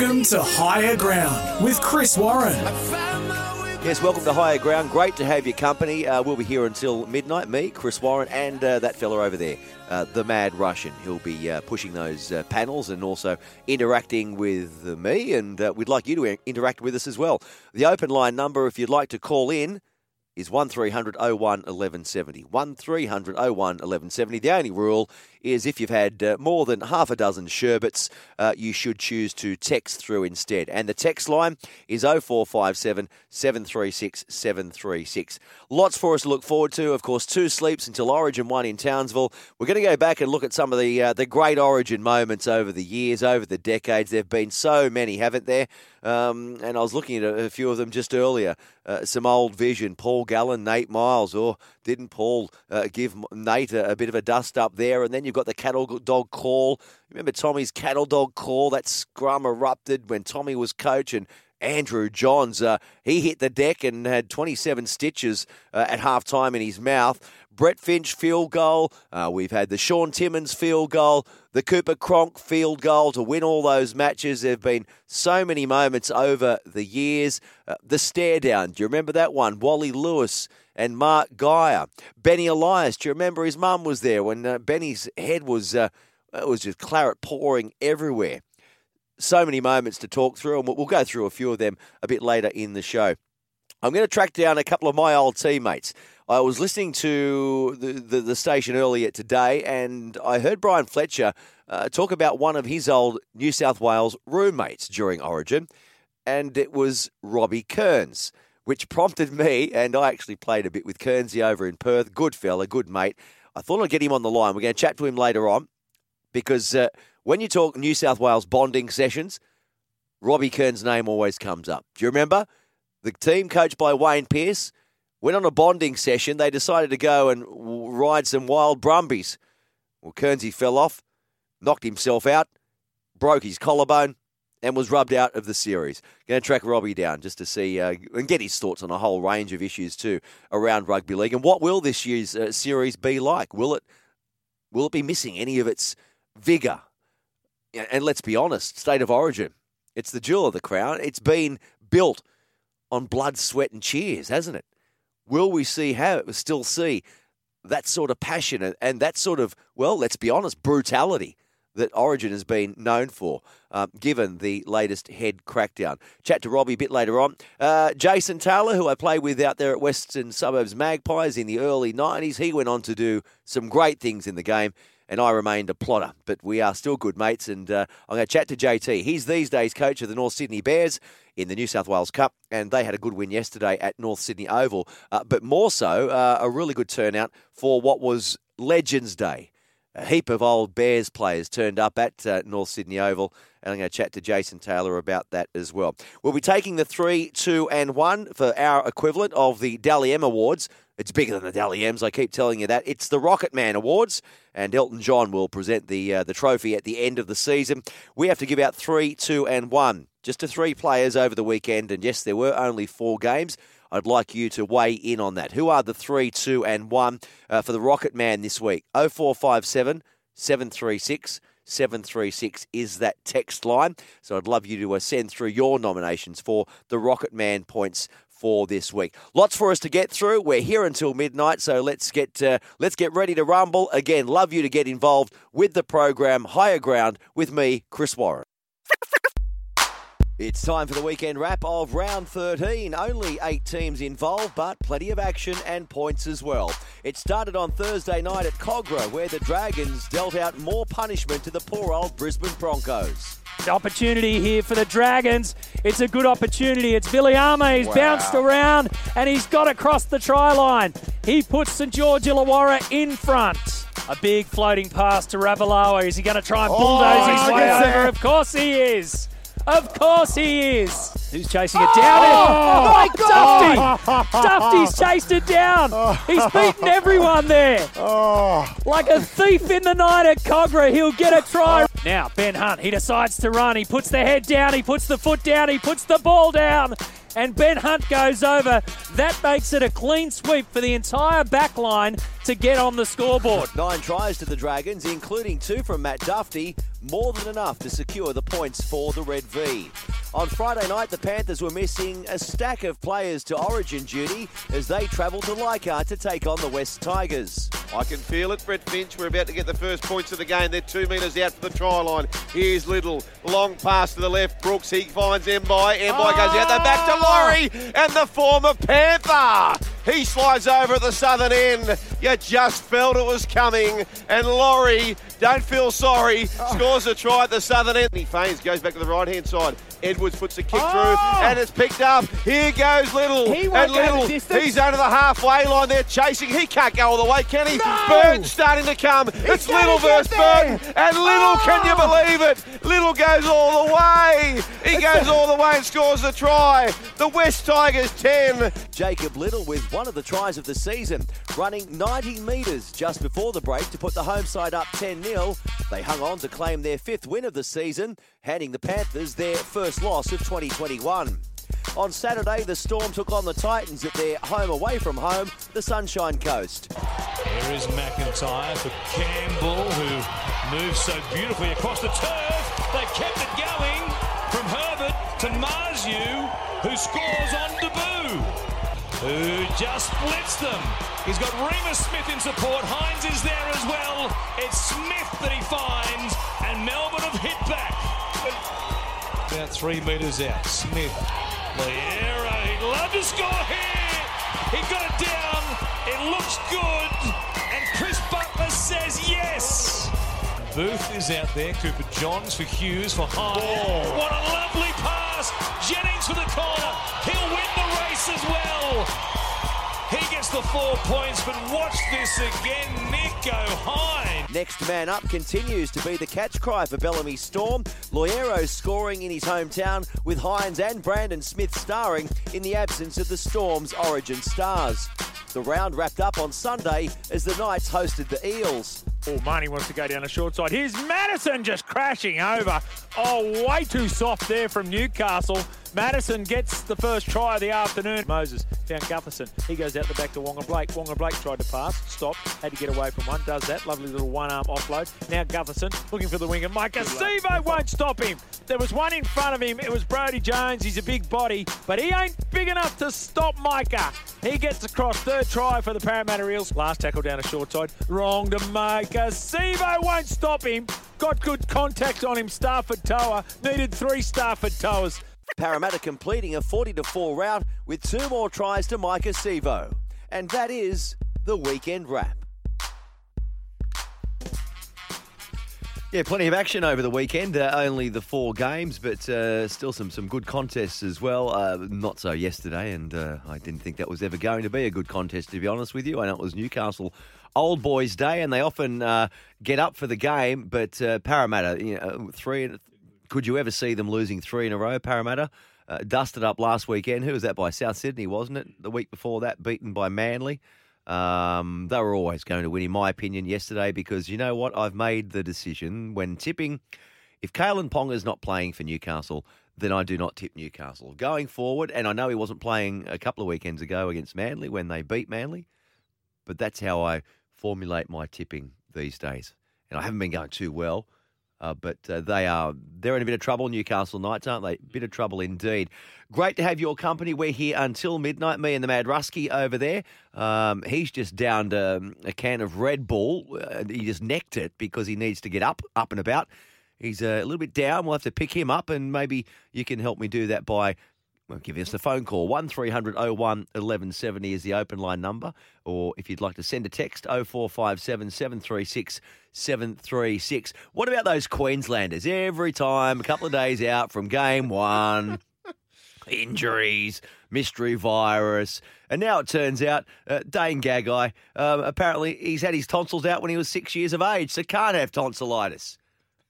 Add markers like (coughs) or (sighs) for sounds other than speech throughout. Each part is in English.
Welcome to Higher Ground with Chris Warren. Yes, welcome to Higher Ground. Great to have your company. Uh, we'll be here until midnight. Me, Chris Warren, and uh, that fella over there, uh, the Mad Russian. He'll be uh, pushing those uh, panels and also interacting with me, and uh, we'd like you to interact with us as well. The open line number, if you'd like to call in, is 1300 01 1170. 1300 01 1170. The only rule is if you've had uh, more than half a dozen sherbets, uh, you should choose to text through instead. And the text line is 0457 736 736. Lots for us to look forward to. Of course, two sleeps until Origin 1 in Townsville. We're going to go back and look at some of the, uh, the great Origin moments over the years, over the decades. There have been so many, haven't there? Um, and I was looking at a, a few of them just earlier. Uh, some old vision, Paul Gallen, Nate Miles, or didn't Paul uh, give Nate a, a bit of a dust up there? And then you've got the cattle dog call. Remember Tommy's cattle dog call? That scrum erupted when Tommy was coach and Andrew Johns, uh, he hit the deck and had 27 stitches uh, at half time in his mouth. Brett Finch field goal. Uh, we've had the Shaun Timmins field goal, the Cooper Cronk field goal to win all those matches. There have been so many moments over the years. Uh, the stare down. Do you remember that one? Wally Lewis and Mark Geyer. Benny Elias. Do you remember his mum was there when uh, Benny's head was uh, it was just claret pouring everywhere? so many moments to talk through, and we'll, we'll go through a few of them a bit later in the show. I'm going to track down a couple of my old teammates. I was listening to the, the, the station earlier today, and I heard Bryan Fletcher uh, talk about one of his old New South Wales roommates during Origin, and it was Robbie Kearns, which prompted me, and I actually played a bit with Kearnsy over in Perth. Good fella, good mate. I thought I'd get him on the line. We're going to chat to him later on because uh, when you talk New South Wales bonding sessions, Robbie Kearns' name always comes up. Do you remember? The team coached by Wayne Pearce went on a bonding session. They decided to go and ride some wild brumbies. Well, Kearnsy fell off, knocked himself out, broke his collarbone, and was rubbed out of the series. Going to track Robbie down just to see uh, and get his thoughts on a whole range of issues too around rugby league. And what will this year's uh, series be like? Will it will it be missing any of its vigour? And let's be honest, state of origin. It's the jewel of the crown. It's been built on blood, sweat, and cheers, hasn't it? Will we see how still see that sort of passion and, and that sort of well, let's be honest, brutality that Origin has been known for, um, given the latest head crackdown. Chat to Robbie a bit later on. Uh, Jason Taylor, who I played with out there at Western Suburbs Magpies in the early 90s, he went on to do some great things in the game. And I remained a plotter, but we are still good mates. And uh, I'm going to chat to JT. He's these days coach of the North Sydney Bears in the New South Wales Cup, and they had a good win yesterday at North Sydney Oval. Uh, but more so, uh, a really good turnout for what was Legends Day. A heap of old Bears players turned up at uh, North Sydney Oval, and I'm going to chat to Jason Taylor about that as well. We'll be taking the three, two, and one for our equivalent of the Dally M Awards. It's bigger than the Dally M's, I keep telling you that. It's the Rocket Man Awards, and Elton John will present the uh, the trophy at the end of the season. We have to give out three, two, and one just to three players over the weekend, and yes, there were only four games. I'd like you to weigh in on that. Who are the three, two, and one uh, for the Rocket Man this week? 0457 736 736 is that text line. So I'd love you to uh, send through your nominations for the Rocket Man points for this week. Lots for us to get through. We're here until midnight, so let's get uh, let's get ready to rumble. Again, love you to get involved with the program Higher Ground with me, Chris Warren. It's time for the weekend wrap of round 13. Only eight teams involved, but plenty of action and points as well. It started on Thursday night at Kogarah, where the Dragons dealt out more punishment to the poor old Brisbane Broncos. The opportunity here for the Dragons. It's a good opportunity. It's Viliame. He's bounced around and he's got across the try line. He puts St George Illawarra in front. A big floating pass to Ravalawa. Is he going to try and oh, bulldoze his Oh, way yes. over? Of course he is. Of course he is. Who's chasing it down? Oh, oh, my Dufty! Dufty's chased it down. He's (laughs) beaten everyone there. Oh. Like a thief in the night at Kogarah, he'll get a try. Oh. Now, Ben Hunt, he decides to run. He puts the head down, he puts the foot down, he puts the ball down, and Ben Hunt goes over. That makes it a clean sweep for the entire back line to get on the scoreboard. Nine tries to the Dragons, including two from Matt Dufty, more than enough to secure the points for the Red V. On Friday night, the Panthers were missing a stack of players to Origin duty as they travelled to Leichhardt to take on the West Tigers. I can feel it, Brett Finch. We're about to get the first points of the game. They're two metres out for the try line. Here's Little. Long pass to the left. Brooks, he finds Mbye. Mbye ah! goes out the back to Laurie. And the former Panther. He slides over at the southern end. You just felt it was coming. And Laurie, don't feel sorry, oh. scores a try at the southern end. He feigns, goes back to the right hand side. Edwards puts the kick through oh. and it's picked up. Here goes Little. He and go the Little, he's over the halfway line. They're chasing. He can't go all the way, can he? Burton's starting to come. it's Little versus there. Burton. And Little, can you oh. believe it? Little goes all the way. He goes all the way and scores the try. The West Tigers 10. Jacob Little with one of the tries of the season, running 90 metres just before the break to put the home side up 10 0. They hung on to claim their fifth win of the season, handing the Panthers their first loss of 2021. On Saturday, the Storm took on the Titans at their home away from home, the Sunshine Coast. There is McIntyre for Campbell, who moves so beautifully across the turf. They kept it going from Herbert to Marzu, who scores on debut, who just splits them. He's got Reimis Smith in support. Hynes is there as well. It's Smith that he finds, and Melbourne have hit back. About three metres out. Smith. Liera, he'd love to score here. He got it down. It looks good. And Chris Butler says yes. Booth is out there. Cooper Johns for Hughes for Hynes. What a lovely pass. Jennings for the corner. He'll win the race as well. He gets the four points, but watch this again. Nicho Hynes. Next man up continues to be the catch cry for Bellamy Storm. Loyero scoring in his hometown with Hynes and Brandon Smith starring in the absence of the Storm's origin stars. The round wrapped up on Sunday as the Knights hosted the Eels. Oh, Marnie wants to go down the short side. Here's Madison just crashing over. Oh, way too soft there from Newcastle. Madison gets the first try of the afternoon. Moses found Gutherson. He goes out the back to Waqa Blake. Waqa Blake tried to pass, stopped, had to get away from one. Does that lovely little one-arm offload. Now Gutherson looking for the wing, and Maika Sivo won't stop him. There was one in front of him. It was Brodie Jones. He's a big body, but he ain't big enough to stop Maika. He gets across third try for the Parramatta Eels. Last tackle down a short side. Wrong to Maika. Sivo won't stop him. Got good contact on him. Starford To'a needed three Starford To'as. Parramatta completing a 40 to 4 round with two more tries to Maika Sivo. And that is the weekend wrap. Yeah, plenty of action over the weekend. Uh, only the four games, but uh, still some, some good contests as well. Uh, not so yesterday, and uh, I didn't think that was ever going to be a good contest, to be honest with you. I know it was Newcastle Old Boys Day, and they often uh, get up for the game, but uh, Parramatta, you know, three. Could you ever see them losing three in a row? Parramatta uh, dusted up last weekend. Who was that by? South Sydney, wasn't it? The week before that, beaten by Manly. Um, they were always going to win, in my opinion, yesterday because you know what? I've made the decision when tipping. If Kalyn Ponga's not playing for Newcastle, then I do not tip Newcastle. Going forward, and I know he wasn't playing a couple of weekends ago against Manly when they beat Manly, but that's how I formulate my tipping these days. And I haven't been going too well. Uh, but uh, they are they're in a bit of trouble, Newcastle Knights, aren't they? Bit of trouble indeed. Great to have your company. We're here until midnight. Me and the Mad Rusky over there. Um, he's just downed um, a can of Red Bull. Uh, he just necked it because he needs to get up, up and about. He's uh, a little bit down. We'll have to pick him up, and maybe you can help me do that by well, give us a phone call. 1300 01 1170 is the open line number. Or if you'd like to send a text, 0457 736 736. What about those Queenslanders? Every time, a couple of days out from game one, (laughs) injuries, mystery virus. And now it turns out uh, Dane Gagai, um, apparently he's had his tonsils out when he was six years of age, so can't have tonsillitis.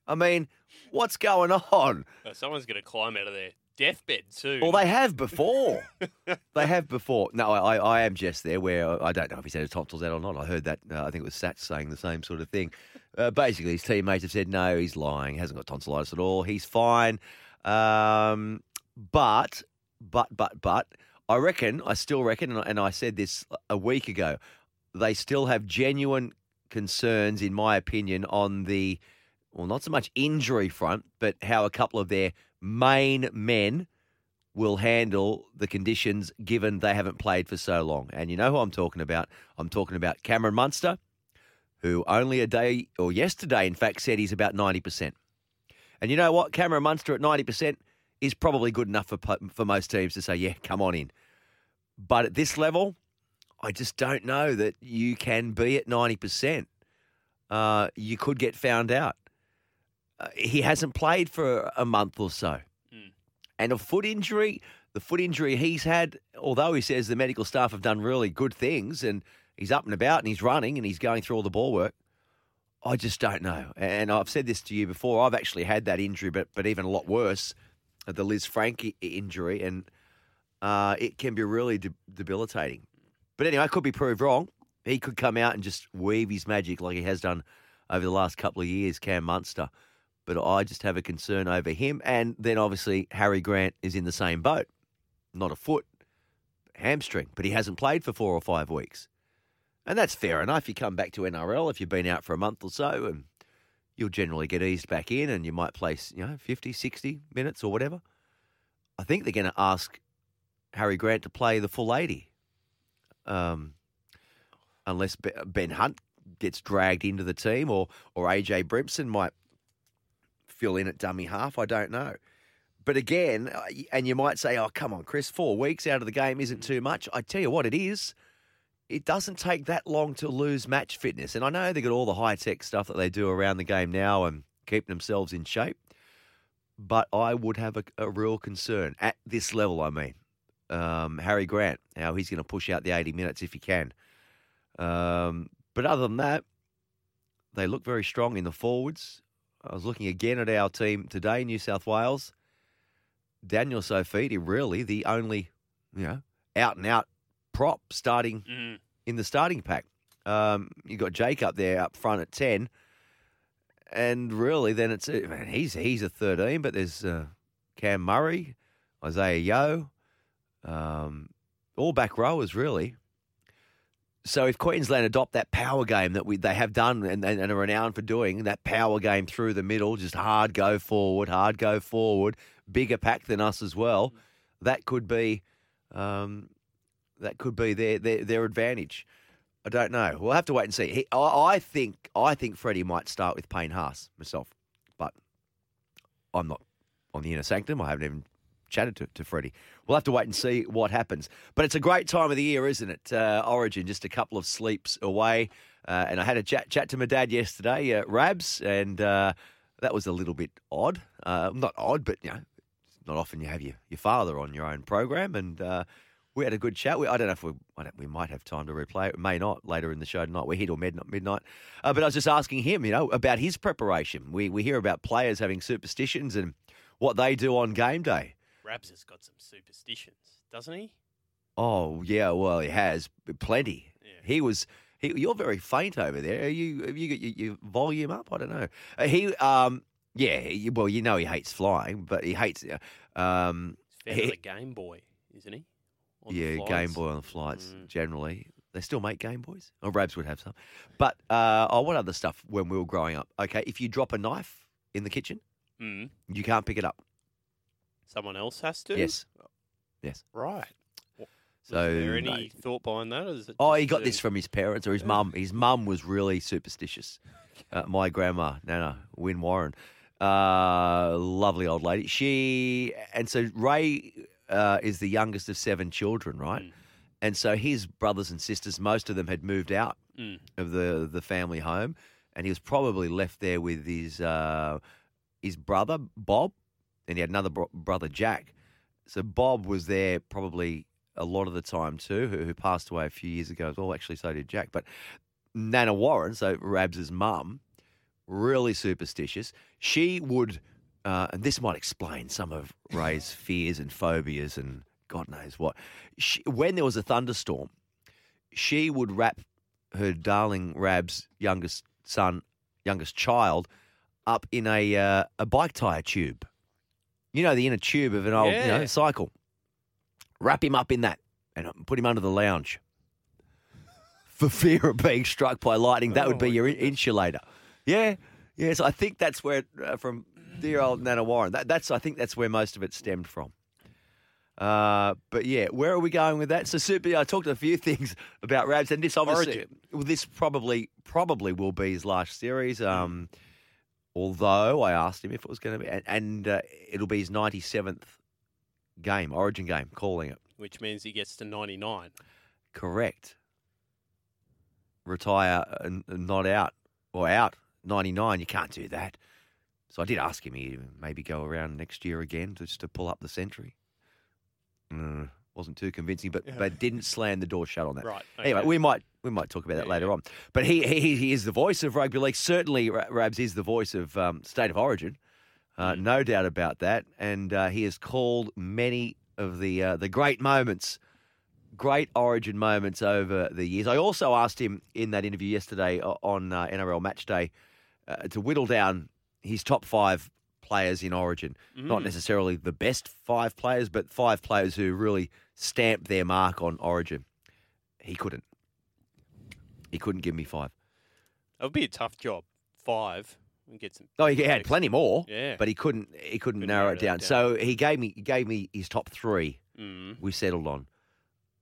I mean, what's going on? Someone's going to climb out of their deathbed too. Well, they have before. (laughs) they have before. No, I, I am just there where I don't know if he's had his tonsils out or not. I heard that. Uh, I think it was Sats saying the same sort of thing. Uh, basically, his teammates have said, no, he's lying. He hasn't got tonsillitis at all. He's fine. Um, but, but, but, but, I reckon, I still reckon, and I said this a week ago, they still have genuine concerns, in my opinion, on the, well, not so much injury front, but how a couple of their main men will handle the conditions given they haven't played for so long. And you know who I'm talking about? I'm talking about Cameron Munster, who only a day, or yesterday, in fact, said he's about 90%. And you know what? Cameron Munster at 90% is probably good enough for, for most teams to say, yeah, come on in. But at this level, I just don't know that you can be at 90%. Uh, you could get found out. He hasn't played for a month or so. And a foot injury, the foot injury he's had, although he says the medical staff have done really good things and he's up and about and he's running and he's going through all the ball work, I just don't know. And I've said this to you before. I've actually had that injury, but but even a lot worse, the Lisfranc injury, and uh, it can be really de- debilitating. But anyway, I could be proved wrong. He could come out and just weave his magic like he has done over the last couple of years, Cam Munster. But I just have a concern over him. And then obviously Harry Grant is in the same boat. Not a foot, hamstring, but he hasn't played for four or five weeks. And that's fair enough. You come back to NRL if you've been out for a month or so and you'll generally get eased back in and you might place, you know, 50, 60 minutes or whatever. I think they're going to ask Harry Grant to play the full 80. Um, unless Ben Hunt gets dragged into the team or, or AJ Brimson might fill in at dummy half. I don't know. But again, uh, and you might say, oh, come on, Chris, four weeks out of the game isn't too much. I tell you what, it is. It doesn't take that long to lose match fitness. And I know they got all the high tech stuff that they do around the game now and keeping themselves in shape. But I would have a, a real concern at this level, I mean. Um, Harry Grant, how he's going to push out the 80 minutes if he can. Um, but other than that, they look very strong in the forwards. I was looking again at our team today, New South Wales. Daniel Saifiti, really the only, you know, out and out prop starting Mm. in the starting pack. Um, you got Jake up there up front at ten, and really then it's man, he's he's a thirteen, but there's uh, Cam Murray, Isaah Yeo, um, all back rowers really. So if Queensland adopt that power game that we they have done and, and, are renowned for doing, that power game through the middle, just hard go forward, hard go forward, bigger pack than us as well, that could be um, that could be their, their their advantage. I don't know. We'll have to wait and see. He, I, I think I think Freddie might start with Payne Haas myself, but I'm not on the inner sanctum. I haven't even chatted to, to Freddie. We'll have to wait and see what happens. But it's a great time of the year, isn't it? Uh, Origin, just a couple of sleeps away. Uh, and I had a chat, chat to my dad yesterday, uh, Rabs, and uh, that was a little bit odd. Uh, not odd, but you know, not often you have your, your father on your own program. And uh, we had a good chat. We, I don't know if we we might have time to replay it. May not later in the show tonight. We're here till midnight. midnight. Uh, but I was just asking him, you know, about his preparation. We we hear about players having superstitions and what they do on game day. Rabs has got some superstitions, doesn't he? Oh yeah, well he has plenty. Yeah. He was. He, you're very faint over there. Are you have you got your, your volume up? I don't know. Uh, he um yeah. He, well, you know he hates flying, but he hates uh, um He's found He- Game Boy, isn't he? On yeah. Game Boy on the flights Mm. generally. They still make Game Boys. Or Rabs would have some. But uh, oh, what other stuff when we were growing up? Okay, if you drop a knife in the kitchen, Mm. you can't pick it up. Someone else has to. Yes. Yes. Right. So is there no. any thought behind that? It Oh, he got uh, this from his parents or his mum. His mum was really superstitious. (laughs) Uh, my grandma, Nana Win Warren, uh, lovely old lady. She and so Ray uh, is the youngest of seven children, right? Mm. And so his brothers and sisters, most of them had moved out Mm. of the the family home, and he was probably left there with his uh, his brother Bob, and he had another bro- brother Jack. So Bob was there probably a lot of the time too, who, who passed away a few years ago as well. Actually, so did Jack. But Nana Warren, so Rabs's mum, really superstitious. She would, uh, and this might explain some of Ray's (laughs) fears and phobias and God knows what. She, when there was a thunderstorm, she would wrap her darling Rab's youngest son, youngest child, up in a uh, a bike tire tube. You know the inner tube of an old you know, Yeah. cycle. Wrap him up in that and put him under the lounge. For fear of being struck by lightning, that would be your in- insulator. Yeah, yes, I think that's where uh, from dear old Nana Warren. That, that's I think that's where most of it stemmed from. Uh, but yeah, where are we going with that? So super. I talked a few (laughs) things about Rabs, and this obviously, Origin. well, this probably probably will be his last series. Um, although I asked him if it was going to be, and, and uh, it'll be his ninety seventh game, Origin game, calling it which means he gets to 99. correct. Retire and and not out or out ninety nine. You can't do that. So I did ask him. He maybe go around next year again just to pull up the century. Mm, wasn't too convincing, but but didn't slam the door shut on that. Right, Anyway, we might we might talk about that Yeah, later yeah. on. But he, he he is the voice of rugby league. Certainly, Rabs is the voice of um, state of origin. Uh, Mm. No doubt about that. And uh, he has called many of the uh, the great moments, great origin moments over the years. I also asked him in that interview yesterday on uh, NRL Match Day uh, to whittle down his top five players in origin. Not necessarily the best five players, but five players who really stamped their mark on origin. He couldn't. He couldn't give me five. It would be a tough job. Five. We get some. Oh, he had plenty more, Yeah. but he couldn't. He couldn't, Couldn't narrow, narrow it down. down. So he gave me he gave me his top three. Mm. We settled on,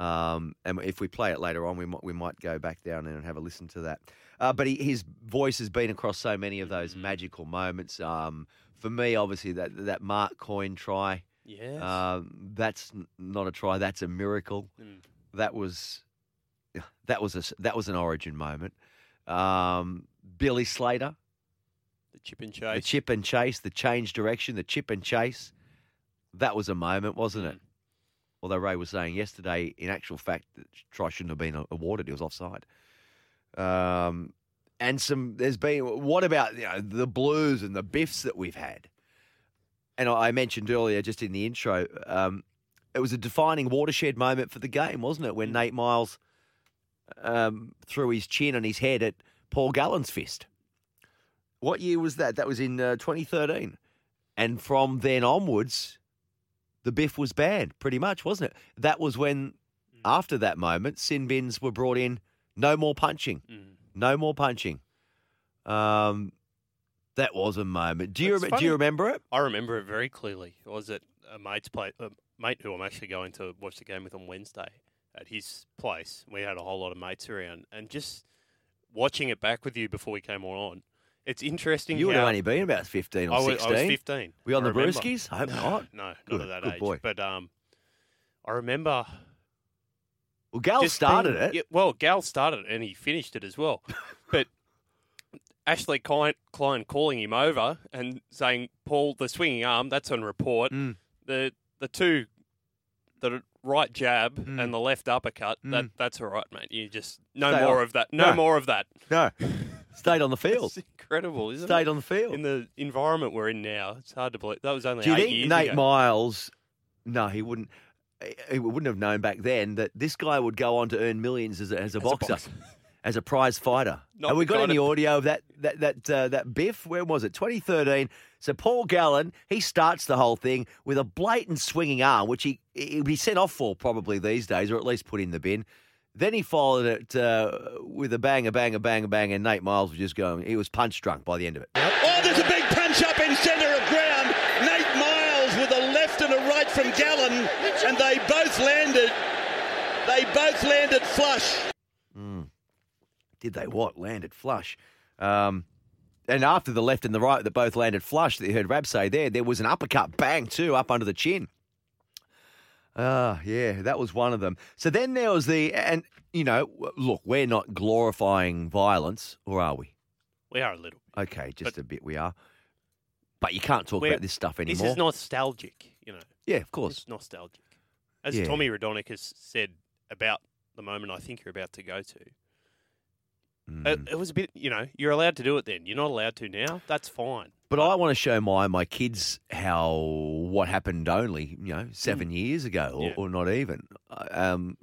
um, and if we play it later on, we might we might go back down and have a listen to that. Uh, but he, his voice has been across so many of those magical moments. Um, for me, obviously that that Mark Coyne try. Yes. Um, that's n- not a try. That's a miracle. Mm. That was (sighs) that was a that was an origin moment. Um, Billy Slater, the chip and chase, the chip and chase, the change direction, the chip and chase. That was a moment, wasn't it? Although Ray was saying yesterday, in actual fact, the try shouldn't have been awarded. It was offside. Um, and some there's been what about you know the blues and the biffs that we've had? And I mentioned earlier just in the intro um, it was a defining watershed moment for the game wasn't it? When Nate Miles um, threw his chin and his head at Paul Gallen's fist. What year was that? That was in uh, 2013 and from then onwards the biff was banned pretty much wasn't it? That was when after that moment sin bins were brought in no more punching. Mm. No more punching. Um, that was a moment. Do you rem- do you remember it? I remember it very clearly. I was at a mate's place, a mate who I'm actually going to watch the game with on Wednesday at his place. We had a whole lot of mates around, and just watching it back with you before we came on, it's interesting. You would have only been about fifteen or I was, sixteen. I was 15. Were you on I the remember. brewskis? I hope no, not. No, not Good- at that good age. boy. But um, I remember. Well, Gal just started being- it. Yeah, well, Gal started it and he finished it as well. (laughs) but Ashley Klein, Klein calling him over and saying, "Paul, the swinging arm, that's on report. Mm. The the two, the right jab Mm. and the left uppercut, that that's all right, mate. You just no Stay more on. of that. No, No. more of that. No, (laughs) stayed on the field. It's incredible, isn't Stayed it? on the field. in the environment we're in now. It's hard to believe. That was only Do you eight think years Nate ago. Miles? No, he wouldn't. He wouldn't have known back then that this guy would go on to earn millions as a, as a boxer, boxer. (laughs) as a prize fighter. Not Have we the got any of- audio of that that that uh, that biff? Where was it? 2013. So Paul Gallen he starts the whole thing with a blatant swinging arm, which he he'd be sent off for probably these days, or at least put in the bin. Then he followed it uh, with a bang, a bang, a bang, a bang, and Nate Miles was just going. He was punch drunk by the end of it. Oh, there's a big punch up in centre of ground. Nate Miles with a left and a right from Gallen, and they both landed. They both landed flush. did they what? Landed flush. Um, and after the left and the right that both landed flush, that you heard Rab say there, there was an uppercut bang too up under the chin. Ah, yeah, that was one of them. So then there was the, and you know, look, we're not glorifying violence, or are we? We are a little. Okay, just But- a bit we are. But you can't talk about this stuff anymore. This anymore. is nostalgic, you know. Yeah, of course. It's nostalgic. As Yeah. Tommy Raudonikis has said about the moment I think you're about to go to. Mm. It, it was a bit, you know, you're allowed to do it then. You're not allowed to now. That's fine. But I want to show my my kids how what happened only you know seven years ago, or, Mm. Yeah. or not even. Um,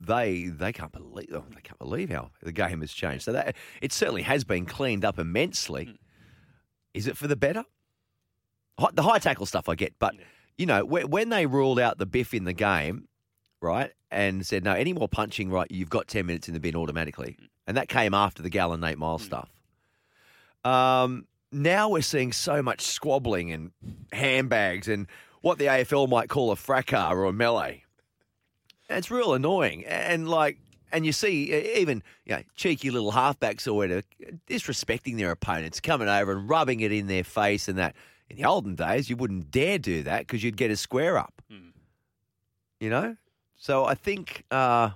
they they can't believe oh, they can't believe how the game has changed. So that it certainly has been cleaned up immensely. Mm. Is it for the better? The high tackle stuff I get, but Yeah. You know when, when they ruled out the biff in the game, right, and said no any more punching, right, you've got ten minutes in the bin automatically, and that came after the Gallen Nate Miles stuff. Um, now we're seeing so much squabbling and handbags and what the AFL might call a fracas or a melee. And it's real annoying. And like, and you see even you know, cheeky little halfbacks or whatever disrespecting their opponents, coming over and rubbing it in their face and that. In the olden days, you wouldn't dare do that because you'd get a square up. You know? So I think, uh,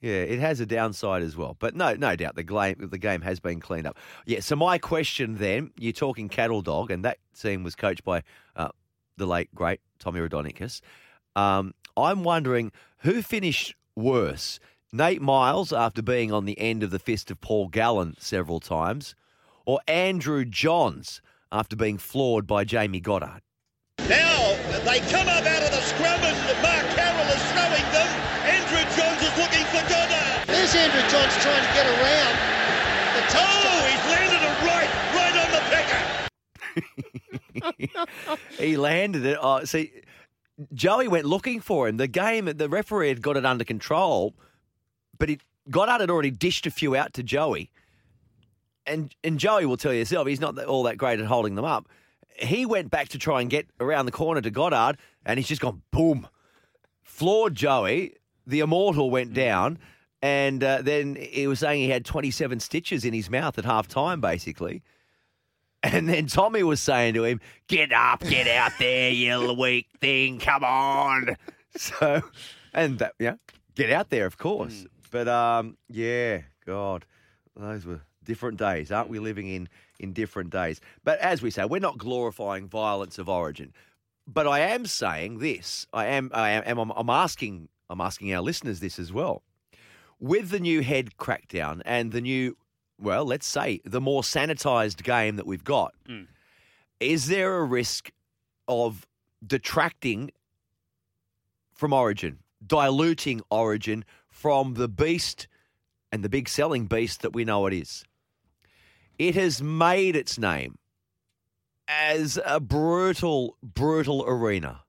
yeah, it has a downside as well. But no, no doubt the game, the game has been cleaned up. Yeah, so my question then, you're talking cattle dog, and that team was coached by uh, the late, great Tommy Raudonikis. Um, I'm wondering who finished worse? Nate Miles, after being on the end of the fist of Paul Gallen several times, or Andrew Johns, after being floored by Jamie Goddard? Now they come up out of the scrum and Mark Carroll is throwing them. Andrew Johns is looking for Goddard. There's Andrew Johns trying to get around the Oh, touchdown. he's landed it right, right on the pecker. (laughs) he landed it. Oh, see, Joey went looking for him. The game, the referee had got it under control, but it Goddard had already dished a few out to Joey. And and Joey will tell you himself, he's not all that great at holding them up. He went back to try and get around the corner to Goddard, and he's just gone boom, floored Joey. The immortal went down, and uh, then he was saying he had 27 stitches in his mouth at half time, basically. And then Tommy was saying to him, "Get up, get out there, you (laughs) weak thing! Come on!" (laughs) So, and that, yeah, get out there, of course. But um, yeah, God, those were different days, aren't we? Living in in different days. But as we say, we're not glorifying violence of origin. But I am saying this. I am. I am. I'm, I'm asking. I'm asking our listeners this as well. With the new head crackdown and the new well, let's say the more sanitized game that we've got, mm. is there a risk of detracting from Origin, diluting Origin from the beast and the big selling beast that we know it is? It has made its name as a brutal, brutal arena.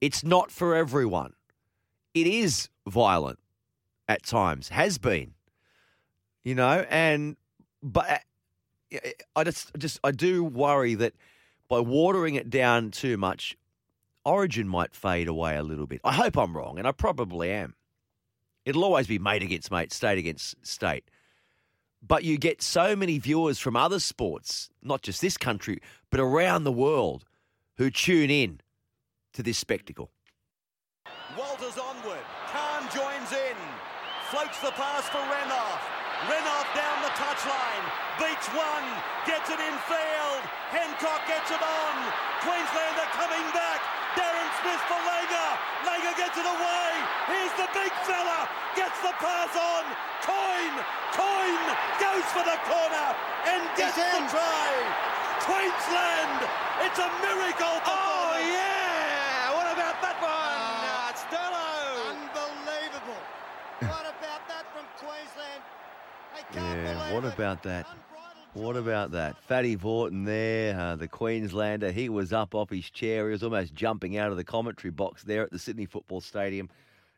It's not for everyone. It is violent at times, has been you know, and but uh, I just, just, I do worry that by watering it down too much, Origin might fade away a little bit. I hope I'm wrong, and I probably am. It'll always be mate against mate, state against state. But you get so many viewers from other sports, not just this country, but around the world, who tune in to this spectacle. Walters onward. Carne joins in. Floats the pass for Renouf. Renouf down the touchline. Beats one. Gets it in field. Hancock gets it on. Queenslander coming back. Darren Smith for Langer. Langer gets it away. Here's the big fella. Gets the pass on. Coyne. Coyne goes for the corner and gets the try. Queensland. It's a miracle. Oh, yeah. What about that one? Uh, Sterlo. Unbelievable. What about that from Queensland? I can't Yeah, what about that? What about that? Fatty Vautin there, uh, the Queenslander. He was up off his chair. He was almost jumping out of the commentary box there at the Sydney Football Stadium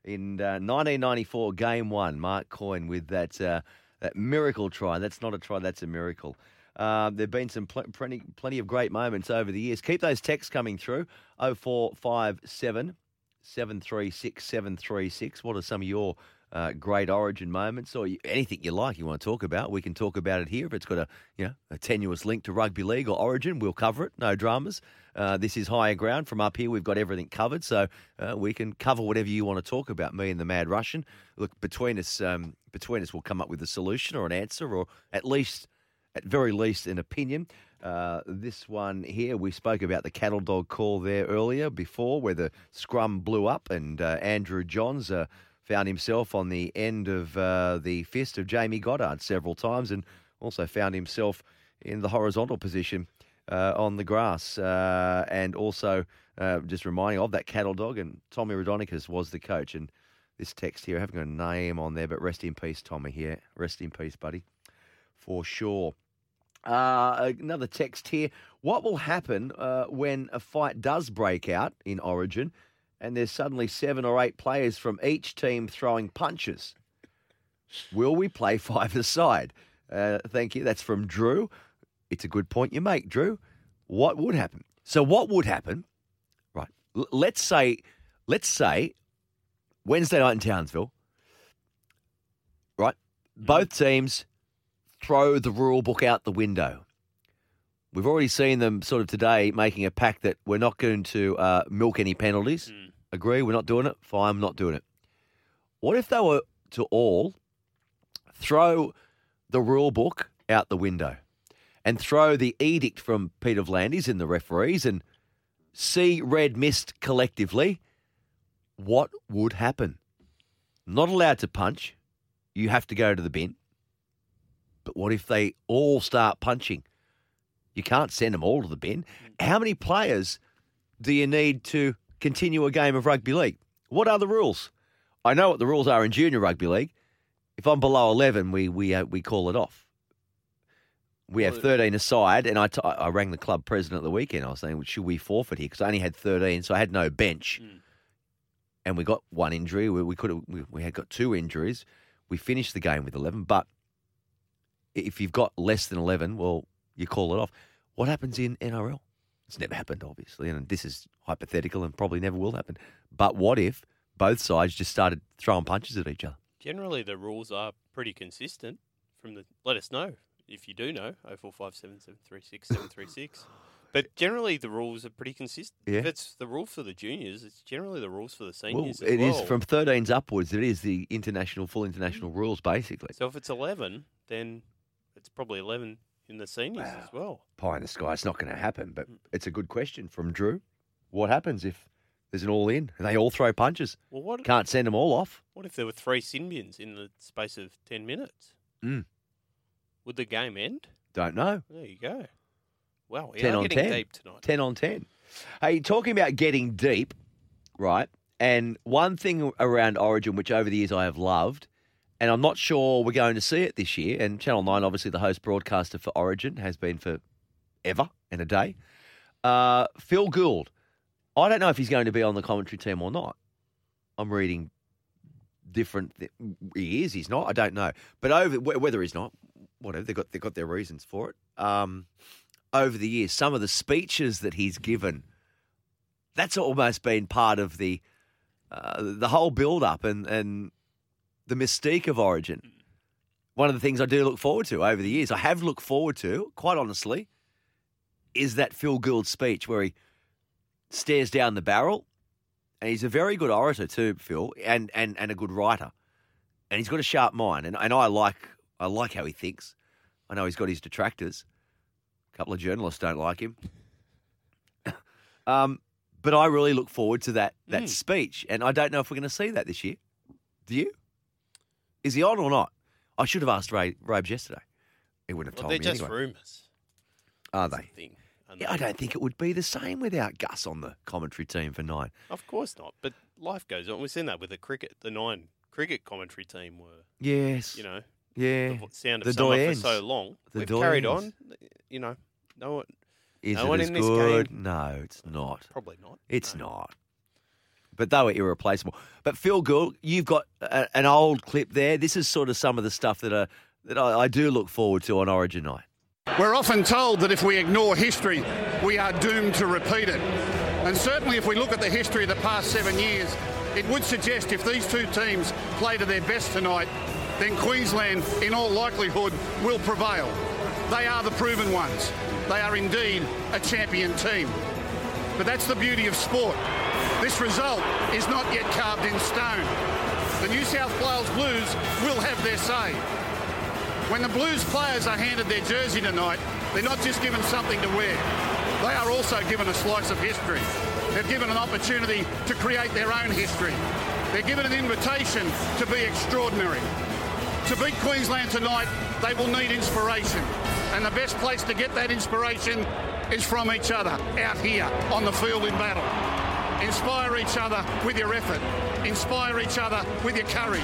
in uh, 1994, Game One. Mark Coyne with that uh, that miracle try. That's not a try. That's a miracle. Uh, there've been some pl- plenty, plenty of great moments over the years. Keep those texts coming through. 0457 736 736. What are some of your uh, great origin moments or anything you like you want to talk about? We can talk about it here. If it's got a you know a tenuous link to rugby league or origin, we'll cover it. No dramas. Uh, this is higher ground. From up here, we've got everything covered, so uh, we can cover whatever you want to talk about. Me and the Mad Russian. Look between us, um, between us, we'll come up with a solution or an answer, or at least, at very least, an opinion. Uh, this one here, we spoke about the cattle dog call there earlier before, where the scrum blew up, and uh, Andrew Johns uh, found himself on the end of uh, the fist of Jamie Goddard several times, and also found himself in the horizontal position uh, on the grass, uh, and also uh, just reminding of that cattle dog. And Tommy Raudonikis was the coach, and this text here, I haven't got a name on there, but rest in peace, Tommy. Here, rest in peace, buddy, for sure. Uh, another text here. What will happen uh, when a fight does break out in Origin and there's suddenly seven or eight players from each team throwing punches? Will we play (laughs) five aside? Uh, thank you. That's from Drew. It's a good point you make, Drew. What would happen? So, what would happen? Right. L- let's say, let's say, Wednesday night in Townsville. Right. Both teams throw the rule book out the window. We've already seen them sort of today making a pact that we're not going to uh, milk any penalties. Agree, we're not doing it. Fine, I'm not doing it. What if they were to all throw the rule book out the window and throw the edict from Peter V'landys and the referees and see red mist collectively? What would happen? Not allowed to punch. You have to go to the bin. But what if they all start punching? You can't send them all to the bin. Mm. How many players do you need to continue a game of rugby league? What are the rules? I know what the rules are in junior rugby league. If I'm below 11, we we uh, we call it off. We have 13 aside, and I, t- I rang the club president at the weekend. I was saying, should we forfeit here? Because I only had 13, so I had no bench. And we got one injury. We, we could have, we, we had got two injuries. We finished the game with 11, but if you've got less than 11, well, you call it off. What happens in NRL? It's never happened, obviously, and this is hypothetical and probably never will happen. But what if both sides just started throwing punches at each other? Generally, the rules are pretty consistent. From the let us know if you do know. Oh four five seven seven three six seven three six. (laughs) But generally, the rules are pretty consistent. If Yeah. it's the rule for the juniors, it's generally the rules for the Well, seniors. it as is from 13s upwards. It is the international, full international rules, basically. So if it's eleven, then it's probably eleven in the seniors as well. Pie in the sky. It's not going to happen, but it's a good question from Drew. What happens if there's an all in and they all throw punches? Well, what Can't send them all off. what if there were three sin bins in the space of ten minutes? Mm. Would the game end? Don't know. There you go. Well, we 10 are on getting 10. deep tonight. 10 on 10. Hey, talking about getting deep, right? And one thing around Origin, which over the years I have loved, and I'm not sure we're going to see it this year, and Channel 9, obviously the host broadcaster for Origin, has been for ever and a day. Uh, Phil Gould. I don't know if he's going to be on the commentary team or not. I'm reading different. Th- he is. He's not. I don't know. But over wh- whether he's not, whatever they got, they got their reasons for it. Um, over the years, some of the speeches that he's given, that's almost been part of the uh, the whole build up and and the mystique of Origin. One of the things I do look forward to over the years, I have looked forward to, quite honestly, is that Phil Gould speech where he stares down the barrel, and he's a very good orator too, Phil, and and and a good writer, and he's got a sharp mind, and and I like I like how he thinks. I know he's got his detractors. A couple of journalists don't like him. (coughs) um, but I really look forward to that that speech, and I don't know if we're going to see that this year. Do you? Is he on or not? I should have asked Ray Robes yesterday. He wouldn't have Well, told they're me just anyway. rumours. Are they? thing. Yeah, I don't think it would be the same without Gus on the commentary team for nine. Of course not. But life goes on. We've seen that with the cricket. The nine cricket commentary team were, Yes. you know, Yeah. the sound of The doyens. for so long. The We've carried on. You know, no one, Is no it one as in this good? game. No, it's not. Probably not. It's not. But they were irreplaceable. But Phil Gould, you've got a, an old clip there. This is sort of some of the stuff that, are, that I, I do look forward to on Origin night. We're often told that if we ignore history, we are doomed to repeat it. And certainly, if we look at the history of the past seven years, it would suggest if these two teams play to their best tonight, then Queensland, in all likelihood, will prevail. They are the proven ones. They are indeed a champion team. But that's the beauty of sport. This result is not yet carved in stone. The New South Wales Blues will have their say. When the Blues players are handed their jersey tonight, They're not just given something to wear. They are also given a slice of history. They're given an opportunity to create their own history. They're given an invitation to be extraordinary. To beat Queensland tonight, they will need inspiration. And the best place to get that inspiration is from each other, out here on the field in battle. Inspire each other with your effort. Inspire each other with your courage.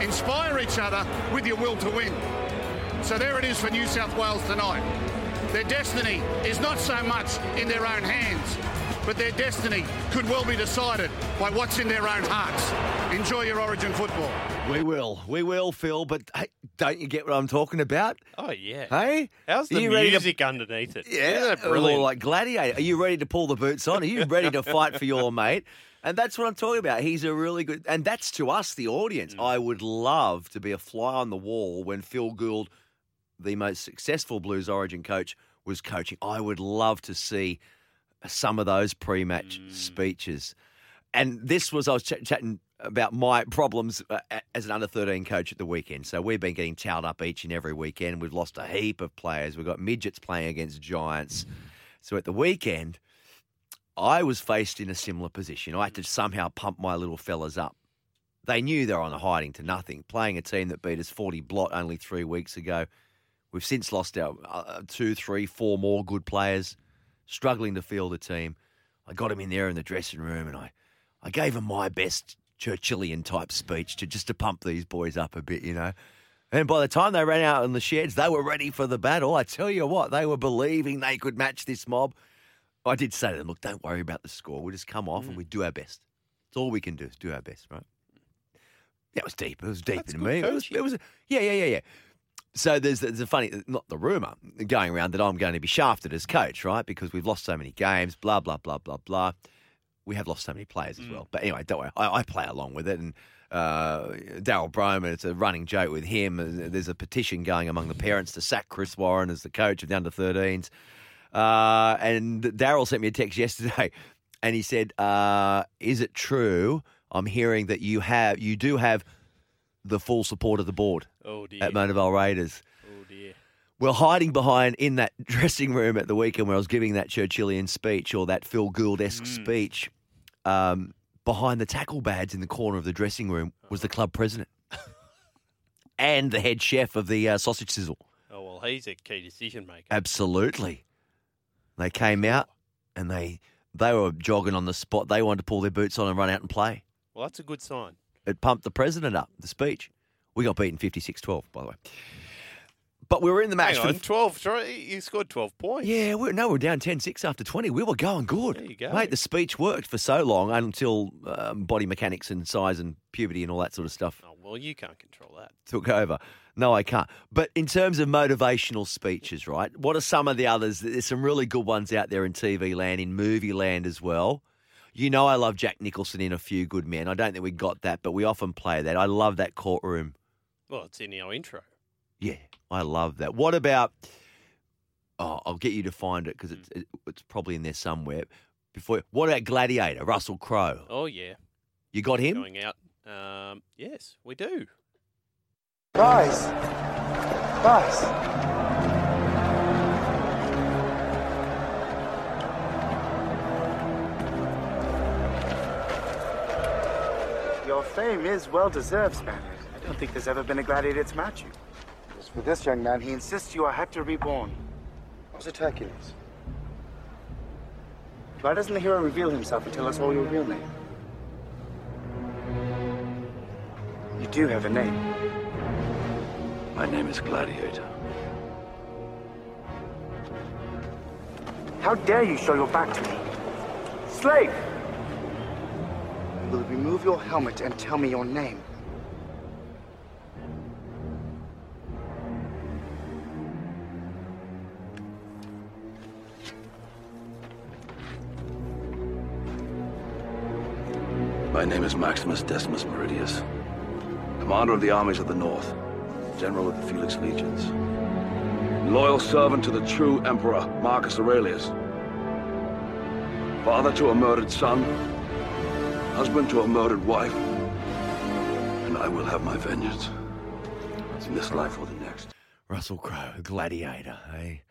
Inspire each other with your will to win. So there it is for New South Wales tonight. Their destiny is not so much in their own hands, but their destiny could well be decided by what's in their own hearts. Enjoy your Origin football. We will. We will, Phil. But hey, don't you get what I'm talking about? Oh yeah. Hey? How's the you ready to- music underneath it? Yeah, Isn't that or like Gladiator. Are you ready to pull the boots on? Are you ready to fight for your mate? And that's what I'm talking about. He's a really good, and that's to us, the audience. Mm. I would love to be a fly on the wall when Phil Gould, the most successful Blues Origin coach, was coaching. I would love to see some of those pre-match Mm. speeches. And this was I was ch- chatting about my problems uh, as an under 13 coach at the weekend. So we've been getting towed up each and every weekend. We've lost a heap of players. We've got midgets playing against giants. So at the weekend, I was faced in a similar position. I had to somehow pump my little fellas up. They knew they were on a hiding to nothing, playing a team that beat us 40 blot only three weeks ago. We've since lost our uh, two, three, four more good players, struggling to field a team. I got him in there in the dressing room and I, I gave him my best Churchillian type speech to just to pump these boys up a bit, you know. And by the time they ran out in the sheds, they were ready for the battle. I tell you what, they were believing they could match this mob. I did say to them, look, don't worry about the score. We'll just come off and mm. we do our best. It's all we can do is do our best, right? Yeah, it was deep. It was deep That's in me. It was, it was, yeah, yeah, yeah, yeah. So there's, there's a funny, not the rumour going around that I'm going to be shafted as coach, right? Because we've lost so many games, blah, blah, blah, blah, blah. We have lost so many players as well. But anyway, don't worry. I, I play along with it. And uh, Daryl Brohman, it's a running joke with him. There's a petition going among the parents to sack Chris Warren as the coach of the under 13s. Uh, and Daryl sent me a text (laughs) yesterday and he said, uh, Is it true? I'm hearing that you have, you do have the full support of the board Oh dear. at Monavale Raiders. Oh dear. Well, hiding behind in that (laughs) dressing room at the weekend where I was giving that Churchillian speech or that Phil Gould esque speech, um, behind the tackle badge in the corner of the dressing room was the club president (laughs) and the head chef of the uh, sausage sizzle. Oh well, he's a key decision maker. Absolutely. They came out and they they were jogging on the spot. They wanted to pull their boots on and run out and play. Well, that's a good sign. It pumped the president up, the speech. We got beaten 56 12, by the way. But we were in the match Hang for on, the 12, try- you scored 12 points. Yeah, we're, no, we're down 10 6 after 20. We were going good. There you go. Mate, the speech worked for so long until um, body mechanics and size and puberty and all that sort of stuff Oh, well, you can't control that. took over. No, I can't. But in terms of motivational speeches, right? What are some of the others? There's some really good ones out there in TV land, in movie land as well. You know, I love Jack Nicholson in A Few Good Men. I don't think we got that, but we often play that. I love that courtroom. Well, it's in our intro. Yeah, I love that. What about? Oh, I'll get you to find it because it's it, it's probably in there somewhere. Before, what about Gladiator? Russell Crowe. Oh, yeah. You got him? Going out. Um, yes, we do. Guys, guys. Your fame is well deserved, Spaniard. I don't think there's ever been a gladiator to match you. As for this young man, he insists you are Hector reborn. Was it Hercules? Why doesn't the hero reveal himself and tell us all your real name? You do have a name. My name is Gladiator. How dare you show your back to me? Slave! You will remove your helmet and tell me your name. Maximus Decimus Meridius, commander of the armies of the North, general of the Felix Legions, loyal servant to the true Emperor Marcus Aurelius, father to a murdered son, husband to a murdered wife, and I will have my vengeance in this life or the next. Russell Crowe, Gladiator, hey?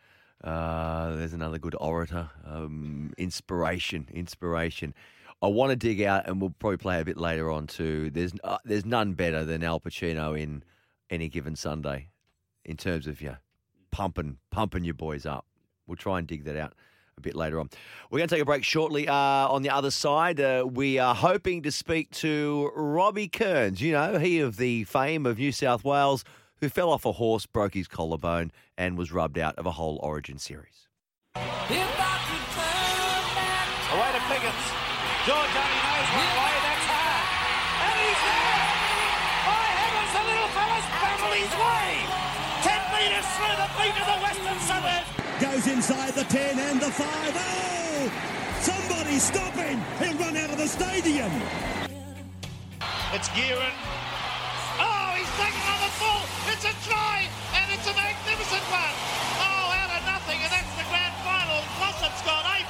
Uh, there's another good orator. Um, inspiration, inspiration. I want to dig out, and we'll probably play a bit later on too. There's uh, there's none better than Al Pacino in any given Sunday, in terms of yeah, pumping pumping your boys up. We'll try and dig that out a bit later on. We're going to take a break shortly. Uh, on the other side, uh, we are hoping to speak to Robbie Kearns. You know, he of the fame of New South Wales, who fell off a horse, broke his collarbone, and was rubbed out of a whole Origin series. Away to Pickens. Through the beat of the western suburbs. Goes inside the 10 and the 5. Oh! Somebody stop him! He'll run out of the stadium. It's Gearan. Oh, he's taken on the full. It's a try, and it's a magnificent one. Oh, out of nothing, and that's the grand final. Glossop's got eight.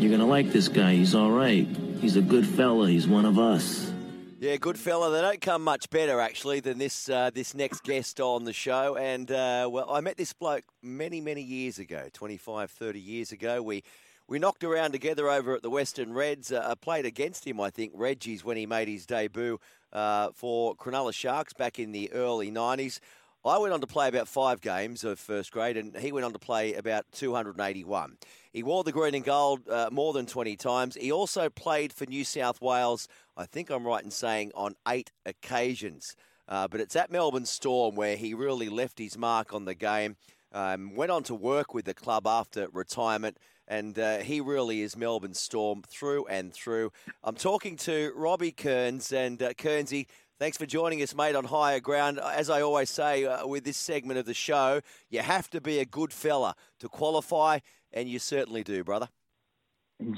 You're gonna like this guy. He's all right. He's a good fella. He's one of us. Yeah, good fella. They don't come much better actually than this uh, this next guest on the show. And uh, well, I met this bloke many many years ago, 25, 30 years ago. We we knocked around together over at the Western Reds. Uh, I played against him, I think, Reggie's when he made his debut uh, for Cronulla Sharks back in the early 90s. I went on to play about five games of first grade, and he went on to play about 281. He wore the green and gold uh, more than 20 times. He also played for New South Wales, I think I'm right in saying, on eight occasions. Uh, but it's at Melbourne Storm where he really left his mark on the game. Um, went on to work with the club after retirement, and uh, he really is Melbourne Storm through and through. I'm talking to Robbie Kearns, and uh, Kearnsy, thanks for joining us, mate, on Higher Ground. As I always say uh, with this segment of the show, you have to be a good fella to qualify, and you certainly do, brother.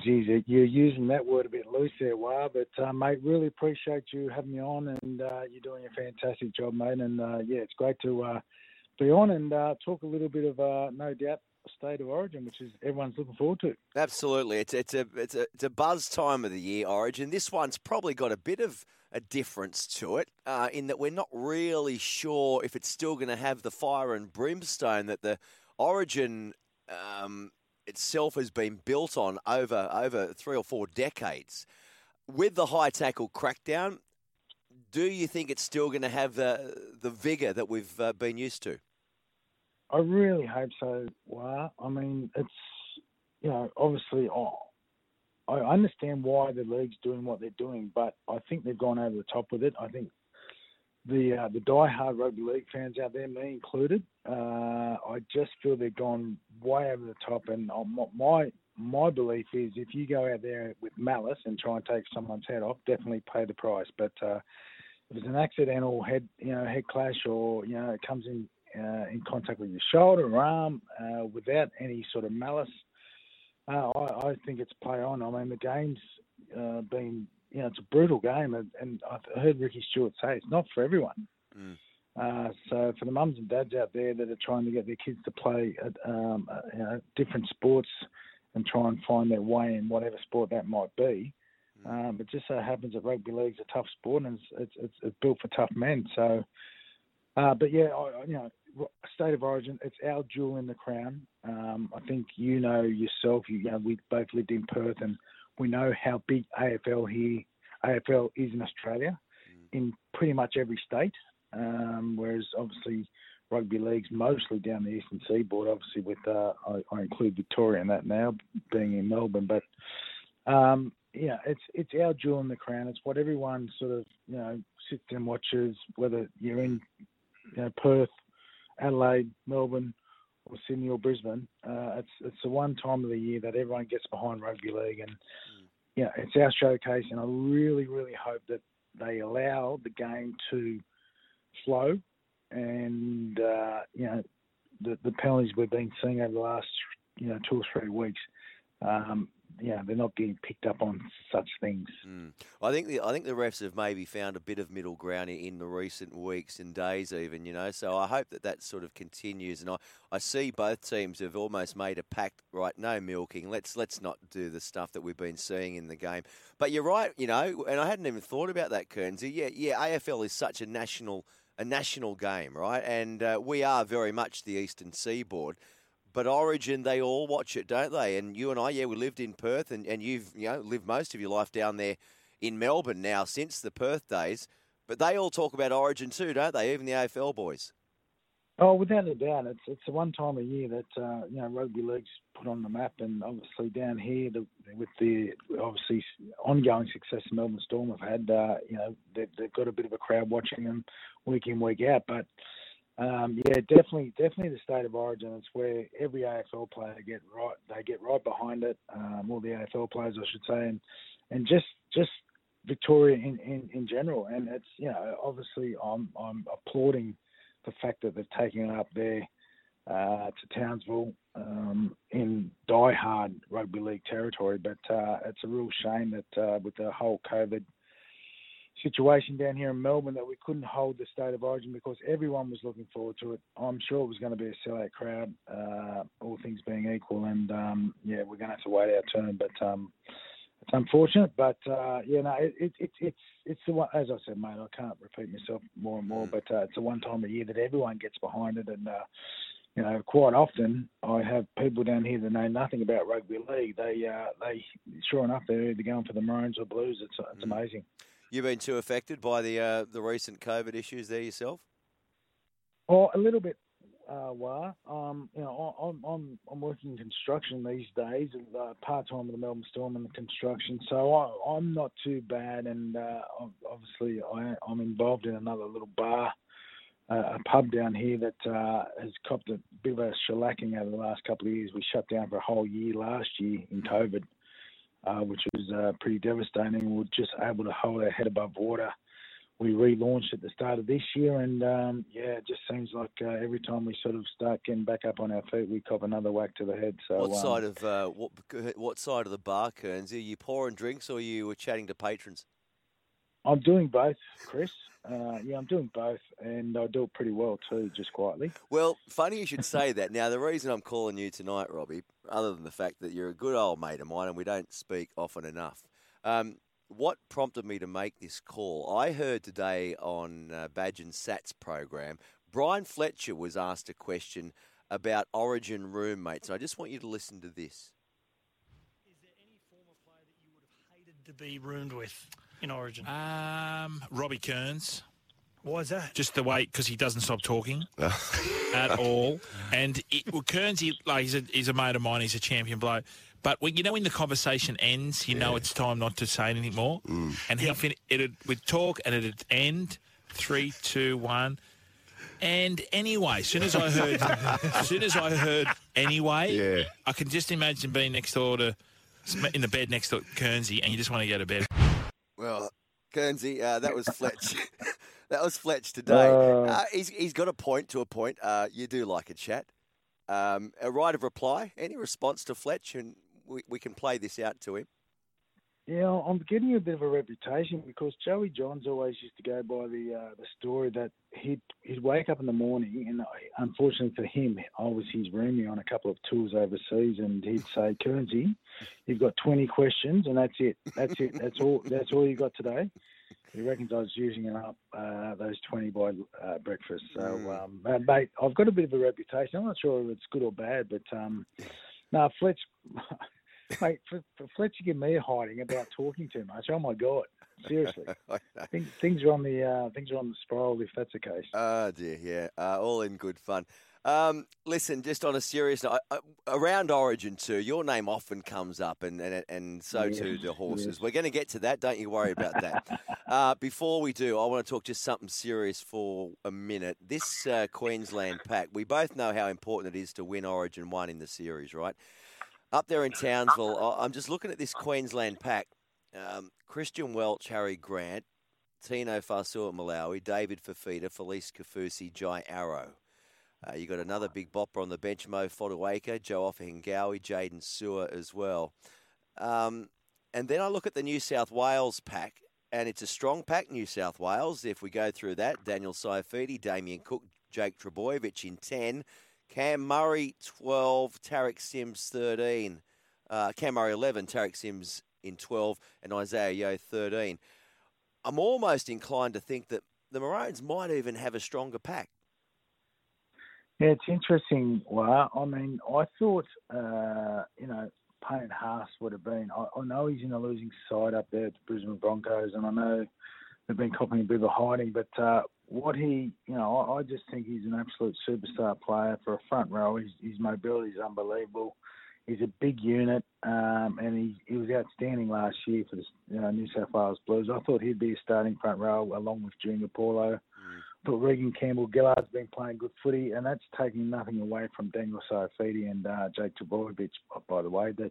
Geez, you're using that word a bit loose there, Wah, but uh, mate, really appreciate you having me on, and uh, you're doing a fantastic job, mate. And uh, yeah, it's great to uh, be on and uh, talk a little bit of, uh, no doubt, state of origin, which is everyone's looking forward to. Absolutely, it's it's a it's a it's a buzz time of the year, Origin. This one's probably got a bit of a difference to it, uh, in that we're not really sure if it's still going to have the fire and brimstone that the Origin um, itself has been built on over over three or four decades. With the high tackle crackdown, do you think it's still going to have the the vigor that we've uh, been used to? I really hope so. Wah. I mean, it's you know obviously oh, I understand why the league's doing what they're doing, but I think they've gone over the top with it. I think the uh, the diehard rugby league fans out there, me included, uh, I just feel they've gone way over the top. And uh, my my belief is, if you go out there with malice and try and take someone's head off, definitely pay the price. But uh, if it's an accidental head you know head clash or you know it comes in uh, in contact with your shoulder or arm uh, without any sort of malice, uh, I, I think it's play on. I mean, the game's uh, been, you know, it's a brutal game, and, and I heard Ricky Stuart say it's not for everyone. Mm. Uh, so for the mums and dads out there that are trying to get their kids to play at, um, uh, you know, different sports and try and find their way in whatever sport that might be, um, it just so happens that rugby league's a tough sport and it's it's, it's, it's built for tough men. So, uh, but yeah, I, you know, state of origin, it's our jewel in the crown. Um, I think you know yourself. You, you know, we both lived in Perth, and we know how big AFL here, AFL is in Australia, in pretty much every state. Um, whereas obviously rugby league's mostly down the eastern seaboard. Obviously, with uh, I, I include Victoria in that now, being in Melbourne, but. Um, yeah, it's it's our jewel in the crown. It's what everyone sort of you know sits and watches, whether you're in you know, Perth, Adelaide, Melbourne, or Sydney or Brisbane. Uh, it's it's the one time of the year that everyone gets behind rugby league, and yeah, it's our showcase. And I really, really hope that they allow the game to flow, and uh, you know, the the penalties we've been seeing over the last you know two or three weeks. Um, yeah, they're not getting picked up on such things. Mm. I think the I think the refs have maybe found a bit of middle ground in the recent weeks and days, even you know. So I hope that that sort of continues. And I, I see both teams have almost made a pact. Right, no milking. Let's let's not do the stuff that we've been seeing in the game. But you're right, you know. And I hadn't even thought about that, Kearnsy. Yeah, yeah. AFL is such a national a national game, right? And uh, we are very much the Eastern Seaboard. But Origin, they all watch it, don't they? And you and I, yeah, we lived in Perth, and, and you've you know lived most of your life down there in Melbourne now since the Perth days. But they all talk about Origin too, don't they? Even the AFL boys. Oh, without a doubt, it's it's the one time a year that uh, you know rugby league's put on the map, and obviously down here the, with the obviously ongoing success Melbourne Storm have had, uh, you know they've, they've got a bit of a crowd watching them week in week out. But um, yeah, definitely, definitely the state of origin. It's where every AFL player get right, they get right behind it. Um, all the AFL players, I should say, and and just just Victoria in, in, in general. And it's you know obviously I'm I'm applauding the fact that they've taken it up there uh, to Townsville um, in die-hard rugby league territory. But uh, it's a real shame that uh, with the whole COVID situation down here in Melbourne that we couldn't hold the state of origin because everyone was looking forward to it. I'm sure it was going to be a sellout crowd, uh, all things being equal. And um, yeah, we're going to have to wait our turn. But um, it's unfortunate, but uh, yeah, no, it, it, it, it's it's the one. As I said, mate, I can't repeat myself more and more, but uh, it's the one time a year that everyone gets behind it, and uh, you know, quite often I have people down here that know nothing about rugby league. They uh, they sure enough they're either going for the Maroons or Blues. It's it's amazing. You've been too affected by the uh, the recent COVID issues there yourself? Oh, a little bit, uh. Um, you know, I'm, I'm I'm working in construction these days, uh, part time with the Melbourne Storm in the construction. So I, I'm not too bad, and uh, obviously I, I'm involved in another little bar, uh, a pub down here that uh, has copped a bit of a shellacking over the last couple of years. We shut down for a whole year last year in COVID, uh, which was uh, pretty devastating. We were just able to hold our head above water we relaunched at the start of this year, and um, yeah, it just seems like uh, every time we sort of start getting back up on our feet, we cop another whack to the head. So, what um, side of uh, what what side of the bar, Kearns? Are you pouring drinks or are you were chatting to patrons? I'm doing both, Chris. Uh, yeah, I'm doing both, and I do it pretty well too, just quietly. Well, funny you should say that. Now, the reason I'm calling you tonight, Robbie, other than the fact that you're a good old mate of mine and we don't speak often enough, um, what prompted me to make this call? I heard today on uh, Badge and Sats program, Bryan Fletcher was asked a question about Origin roommates. And I just want you to listen to this. Is there any former player that you would have hated to be roomed with in Origin? Um, Robbie Kearns. Why is that? Just the way because he doesn't stop talking (laughs) at all, and it, well, Kearns, he, like he's a, he's a mate of mine. He's a champion bloke. But when, you know when the conversation ends, you know it's time not to say anything more. And he fin- it'd would talk and it'd end three, two, one. And anyway, as soon as I heard, as (laughs) soon as I heard anyway, Yeah. I can just imagine being next door to in the bed next to Kearnsy, and you just want to go to bed. Well, Kearnsy, uh, that was Fletch. (laughs) that was Fletch today. Uh. Uh, he's, he's got a point to a point. Uh, you do like a chat. Um, a right of reply. Any response to Fletch? And we, we can play this out to him. Yeah, I'm getting a bit of a reputation because Joey Johns always used to go by the uh, the story that he'd he'd wake up in the morning and I- unfortunately for him, I was his roomie on a couple of tours overseas, and he'd say, "Kearnsy, you've got 20 questions, and that's it. That's it. That's all. That's all you got today." He reckons I was using up uh, those 20 by uh, breakfast. So, um, uh, mate, I've got a bit of a reputation. I'm not sure if it's good or bad, but um, no, Fletch, (laughs) (laughs) mate, for, for Fletcher give me a hiding about talking too much. Oh my god, seriously, (laughs) things, things are on the uh, things are on the spiral if that's the case. Oh dear, yeah, uh, all in good fun. Um, listen, just on a serious note, uh, around Origin too, your name often comes up, and and, and so Yes, too the horses. yes. We're going to get to that. Don't you worry about that. (laughs) uh, before we do, I want to talk just something serious for a minute. This uh, Queensland pack, we both know how important it is to win Origin one in the series, right? Up there in Townsville, I'm just looking at this Queensland pack. Um, Christian Welch, Harry Grant, Tino Fa'asuamaleaui, David Fifita, Felise Kaufusi, Jai Arrow. Uh, you got another big bopper on the bench, Mo Fotuaika, Joe Ofahengaue, Jaydn Su'A as well. Um, and then I look at the New South Wales pack, and it's a strong pack, New South Wales. If we go through that, Daniel Saifiti, Damien Cook, Jake Trebojevic in 10, Cam Murray 12, Tariq Sims 13, uh, Cam Murray 11, Tariq Sims in 12, and Isaah Yeo 13. I'm almost inclined to think that the Maroons might even have a stronger pack. Yeah, it's interesting. Well, I mean, I thought, uh, you know, Payne Haas would have been. I, I know he's in a losing side up there at the Brisbane Broncos, and I know they've been copying a bit of a hiding, but uh, what he, you know, I, I just think he's an absolute superstar player for a front row. His, his mobility is unbelievable. He's a big unit, um, and he, he was outstanding last year for the you know, New South Wales Blues. I thought he'd be a starting front row along with Junior Paulo. Thought Reagan Campbell-Gillard's been playing good footy, and that's taking nothing away from Daniel Saifiti and uh, Jake Trebojevic, by the way. That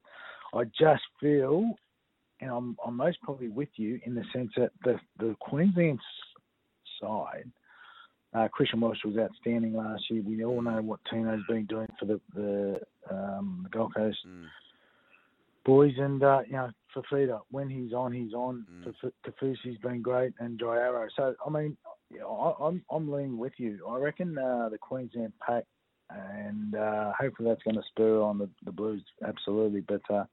I just feel, and I'm, I'm most probably with you in the sense that the the Queensland side. Uh, Christian Welch was outstanding last year. We all know what Tino's been doing for the the, um, the Gold Coast boys, and uh, you know, Fifita when he's on, he's on. Mm. Kaufusi's been great, and Jai Arrow. So I mean, you know, I, I'm I'm leaning with you. I reckon uh, the Queensland pack, and uh, hopefully that's going to spur on the, the Blues absolutely. But uh,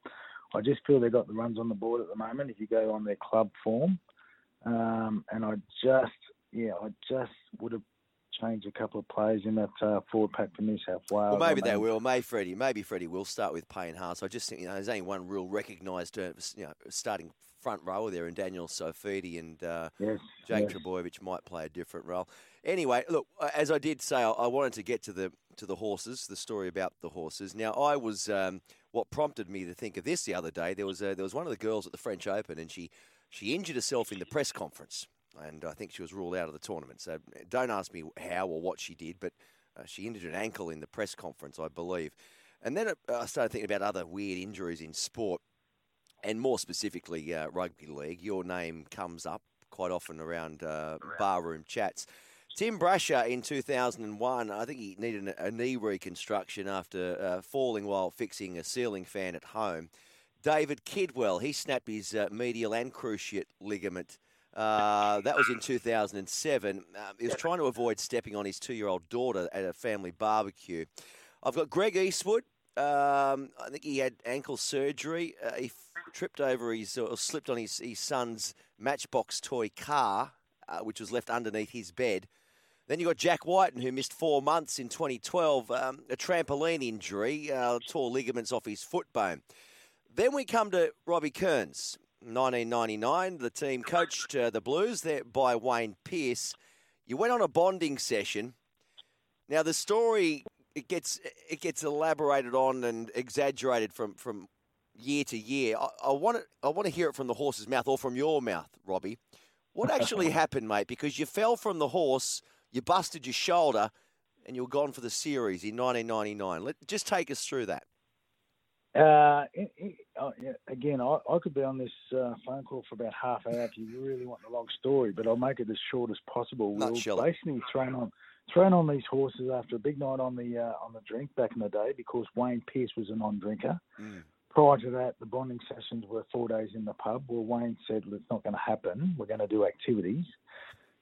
I just feel they've got the runs on the board at the moment. If you go on their club form, um, and I just yeah, I just would have changed a couple of players in that uh, forward pack for New South Wales. Well, maybe they will. Maybe Freddie. Maybe Freddie will start with Payne Haas. I just think you know there's only one real recognised uh, you know starting front rower there in Daniel Saifiti and uh, Yes, Jake yes. Trebojevic might play a different role. Anyway, look, uh, as I did say, I, I wanted to get to the to the horses, the story about the horses. Now, I was um, what prompted me to think of this the other day. There was a, there was one of the girls at the French Open, and she she injured herself in the press conference, and I think she was ruled out of the tournament. So don't ask me how or what she did, but uh, she injured an ankle in the press conference, I believe. And then I started thinking about other weird injuries in sport, and more specifically uh, rugby league. Your name comes up quite often around uh, barroom chats. Tim Brasher in 2001, I think he needed a, knee reconstruction after uh, falling while fixing a ceiling fan at home. David Kidwell, he snapped his uh, medial and cruciate ligament. Uh, that was in 2007. Um, he was trying to avoid stepping on his two-year-old daughter at a family barbecue. I've got Greg Eastwood. Um, I think he had ankle surgery. Uh, he f- tripped over his or slipped on his, his son's Matchbox toy car, uh, which was left underneath his bed. Then you got Jack Wighton, who missed four months in 2012, um, a trampoline injury, uh, tore ligaments off his foot bone. Then we come to Robbie Kearns, 1999. The team coached uh, the Blues there by Wayne Pearce. You went on a bonding session. Now the story it gets it gets elaborated on and exaggerated from from year to year. I, I want to I want to hear it from the horse's mouth or from your mouth, Robbie. What actually (laughs) happened, mate? Because you fell from the horse, you busted your shoulder, and you were gone for the series in 1999. Let, just take us through that. Uh, it, it, uh, again, I, I could be on this uh, phone call for about half an hour if you really want the long story, but I'll make it as short as possible. We were Nutshell basically thrown on thrown on these horses after a big night on the uh, on the drink back in the day because Wayne Pearce was a non-drinker. Prior to that, the bonding sessions were four days in the pub. Well, Wayne said, "It's not going to happen. We're going to do activities."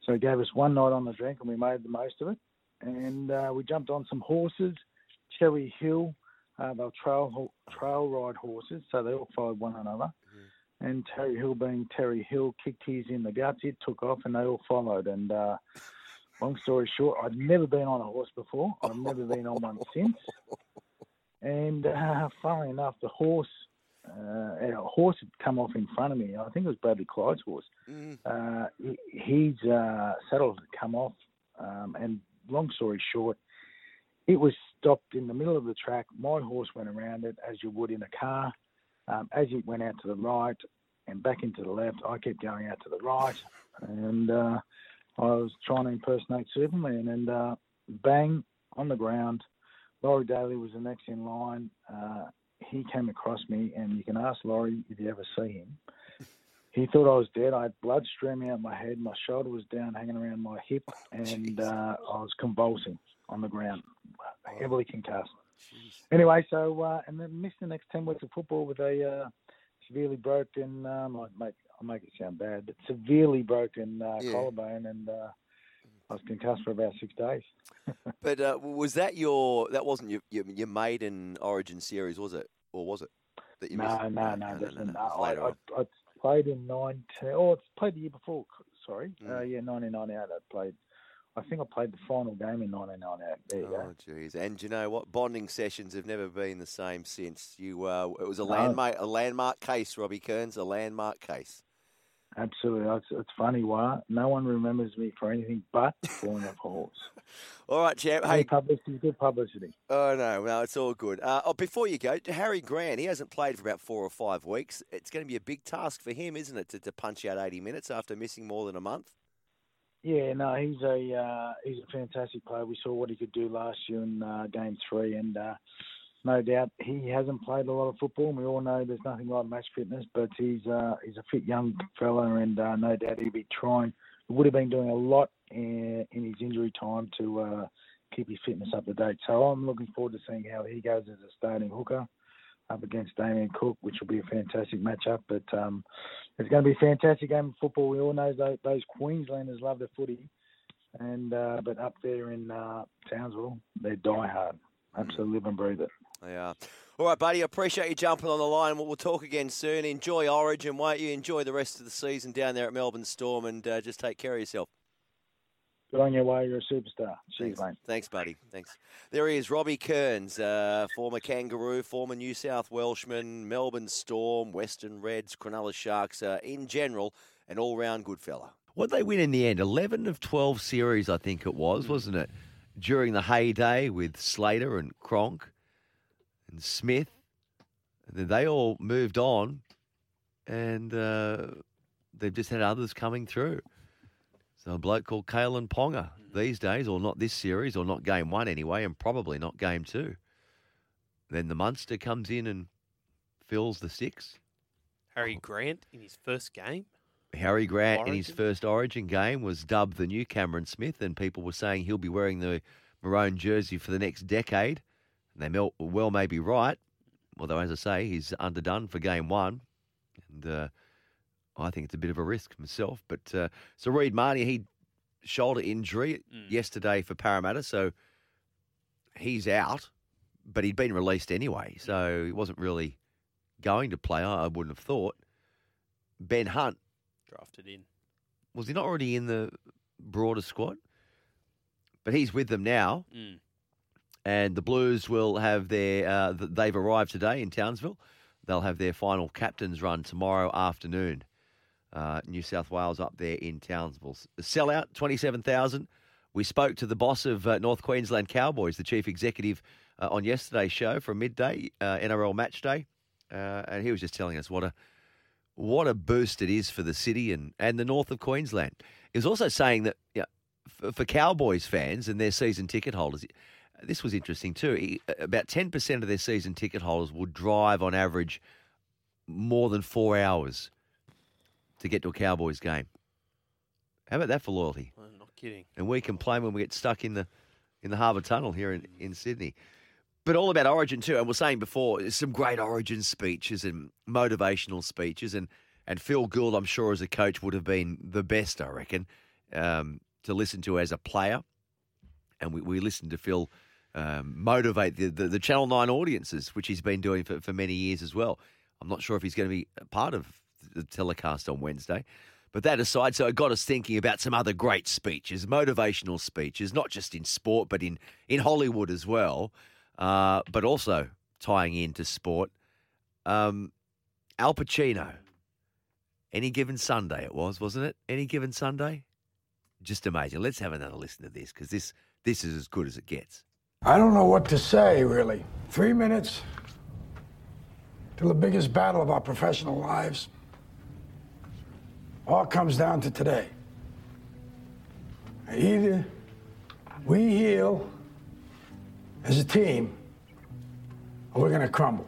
So he gave us one night on the drink, and we made the most of it. And uh, we jumped on some horses, Terry Hill. Uh, they were trail trail ride horses, so they all followed one another. And Terry Hill, being Terry Hill, kicked his in the guts. It took off, and they all followed. And uh, long story short, I'd never been on a horse before. I've never been on one since. And uh, funnily enough, the horse, uh, a horse had come off in front of me. I think it was Bradley Clyde's horse. Uh, he- his uh, saddle had come off, um, and long story short, it was stopped in the middle of the track. My horse went around it as you would in a car. Um, as it went out to the right and back into the left, I kept going out to the right, and uh, I was trying to impersonate Superman, and uh, bang on the ground. Laurie Daley was the next in line. Uh, he came across me, and you can ask Laurie if you ever see him. He thought I was dead. I had blood streaming out my head. My shoulder was down, hanging around my hip, and (laughs) uh, I was convulsing on the ground, heavily concussed. Anyway, so uh, and then missed the next ten weeks of football with a uh, severely broken. Um, I make I make it sound bad, but severely broken uh, Yeah. collarbone, and uh, I was concussed for about six days. (laughs) But uh, was that your? That wasn't your, your your maiden Origin series, was it? Or was it? That you No, missed? no, no, no, no, no, it was I, I. I played in nineteen. Oh, it's played the year before. Sorry, Mm. uh, yeah, nineteen ninety eight. I played I think I played the final game in 1998. There you go. Oh, jeez. And you know what? Bonding sessions have never been the same since. You, uh, it was a No. landmark, a landmark case, Robbie Kearns, a landmark case. Absolutely. It's, it's funny why no one remembers me for anything but falling off a horse. (laughs) All right, champ. Hey, Hey, publicity, good publicity. oh no, no, it's all good. Uh, oh, before you go, Harry Grant, he hasn't played for about four or five weeks. It's going to be a big task for him, isn't it, to, to punch out 80 minutes after missing more than a month? Yeah, no, he's a uh, he's a fantastic player. We saw what he could do last year in uh, Game Three, and uh, no doubt he hasn't played a lot of football. And we all know there's nothing like match fitness, but he's uh, he's a fit young fella, and uh, no doubt he'll be trying. He would have been doing a lot in, in his injury time to uh, keep his fitness up to date. So I'm looking forward to seeing how he goes as a starting hooker up against Damien Cook, which will be a fantastic matchup. But um, it's going to be a fantastic game of football. We all know those, those Queenslanders love their footy, and uh, but up there in uh, Townsville, they're die hard. Absolutely live and breathe it. They are. All right, buddy. Appreciate you jumping on the line. We'll, we'll talk again soon. Enjoy Origin, won't you? Enjoy the rest of the season down there at Melbourne Storm, and uh, just take care of yourself. Good on your way. You're a superstar. Cheers, Thanks, mate. Thanks, buddy. Thanks. There he is, Robbie Kearns, uh, former Kangaroo, former New South Welshman, Melbourne Storm, Western Reds, Cronulla Sharks. Uh, in general, an all-round good fella. What they win in the end? Eleven of twelve series, I think it was, wasn't it? During the heyday with Slater and Cronk and Smith, and then they all moved on, and uh, they've just had others coming through. So a bloke called Kalyn Ponga these days, or not this series, or not game one anyway, and probably not game two. Then the Munster comes in and fills the six. Harry Grant in his first game. Harry Grant in his first Origin game was dubbed the new Cameron Smith, and people were saying he'll be wearing the maroon jersey for the next decade. And they well may be right, although as I say, he's underdone for game one, and uh, I think it's a bit of a risk myself. But uh, so Reed Mahoney, he shoulder injury yesterday for Parramatta, so he's out, but he'd been released anyway, so he wasn't really going to play. I I wouldn't have thought. Ben Hunt Drafted in. was he not already in the broader squad? But he's with them now, Mm. and the Blues will have their. Uh, they've arrived today in Townsville. They'll have their final captains run tomorrow afternoon. Uh, New South Wales up there in Townsville. S- Sellout twenty seven thousand. We spoke to the boss of uh, North Queensland Cowboys, the chief executive, uh, on yesterday's show from midday uh, NRL match day, uh, and he was just telling us what a what a boost it is for the city and, and the north of Queensland. He was also saying that yeah, for, for Cowboys fans and their season ticket holders, this was interesting too. About 10% of their season ticket holders would drive on average more than four hours to get to a Cowboys game. How about that for loyalty? I'm not kidding. And we complain when we get stuck in the in the Harbour Tunnel here in, in Sydney. But all about Origin too, and we're saying before, some great Origin speeches and motivational speeches, and and Phil Gould, I'm sure as a coach would have been the best, I reckon, um, to listen to as a player. And we, we listened to Phil um, motivate the, the the Channel Nine audiences, which he's been doing for, for many years as well. I'm not sure if he's going to be a part of the telecast on Wednesday. But that aside, so it got us thinking about some other great speeches, motivational speeches, not just in sport, but in, in Hollywood as well, uh, but also tying into sport. Um, Al Pacino, any given Sunday it was, wasn't it? Any given Sunday? Just amazing. Let's have another listen to this because this, this is as good as it gets. I don't know what to say, really. Three minutes to the biggest battle of our professional lives. All comes down to today. Either we heal as a team, or we're going to crumble.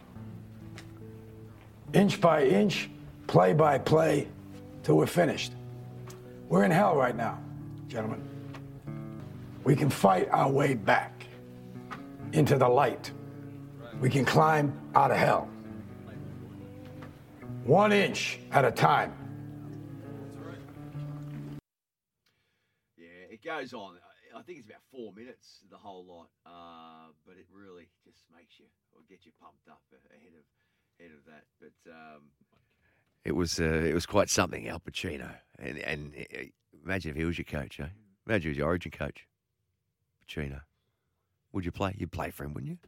Inch by inch, play by play, till we're finished. We're in hell right now, gentlemen. We can fight our way back into the light. We can climb out of hell. One inch at a time. Goes on. I think it's about four minutes, the whole lot, uh, but it really just makes you or get you pumped up ahead of ahead of that. But um, it was uh, it was quite something, Al Pacino, and and uh, imagine if he was your coach, eh? Imagine he was your origin coach, Pacino. Would you play? You'd play for him, wouldn't you?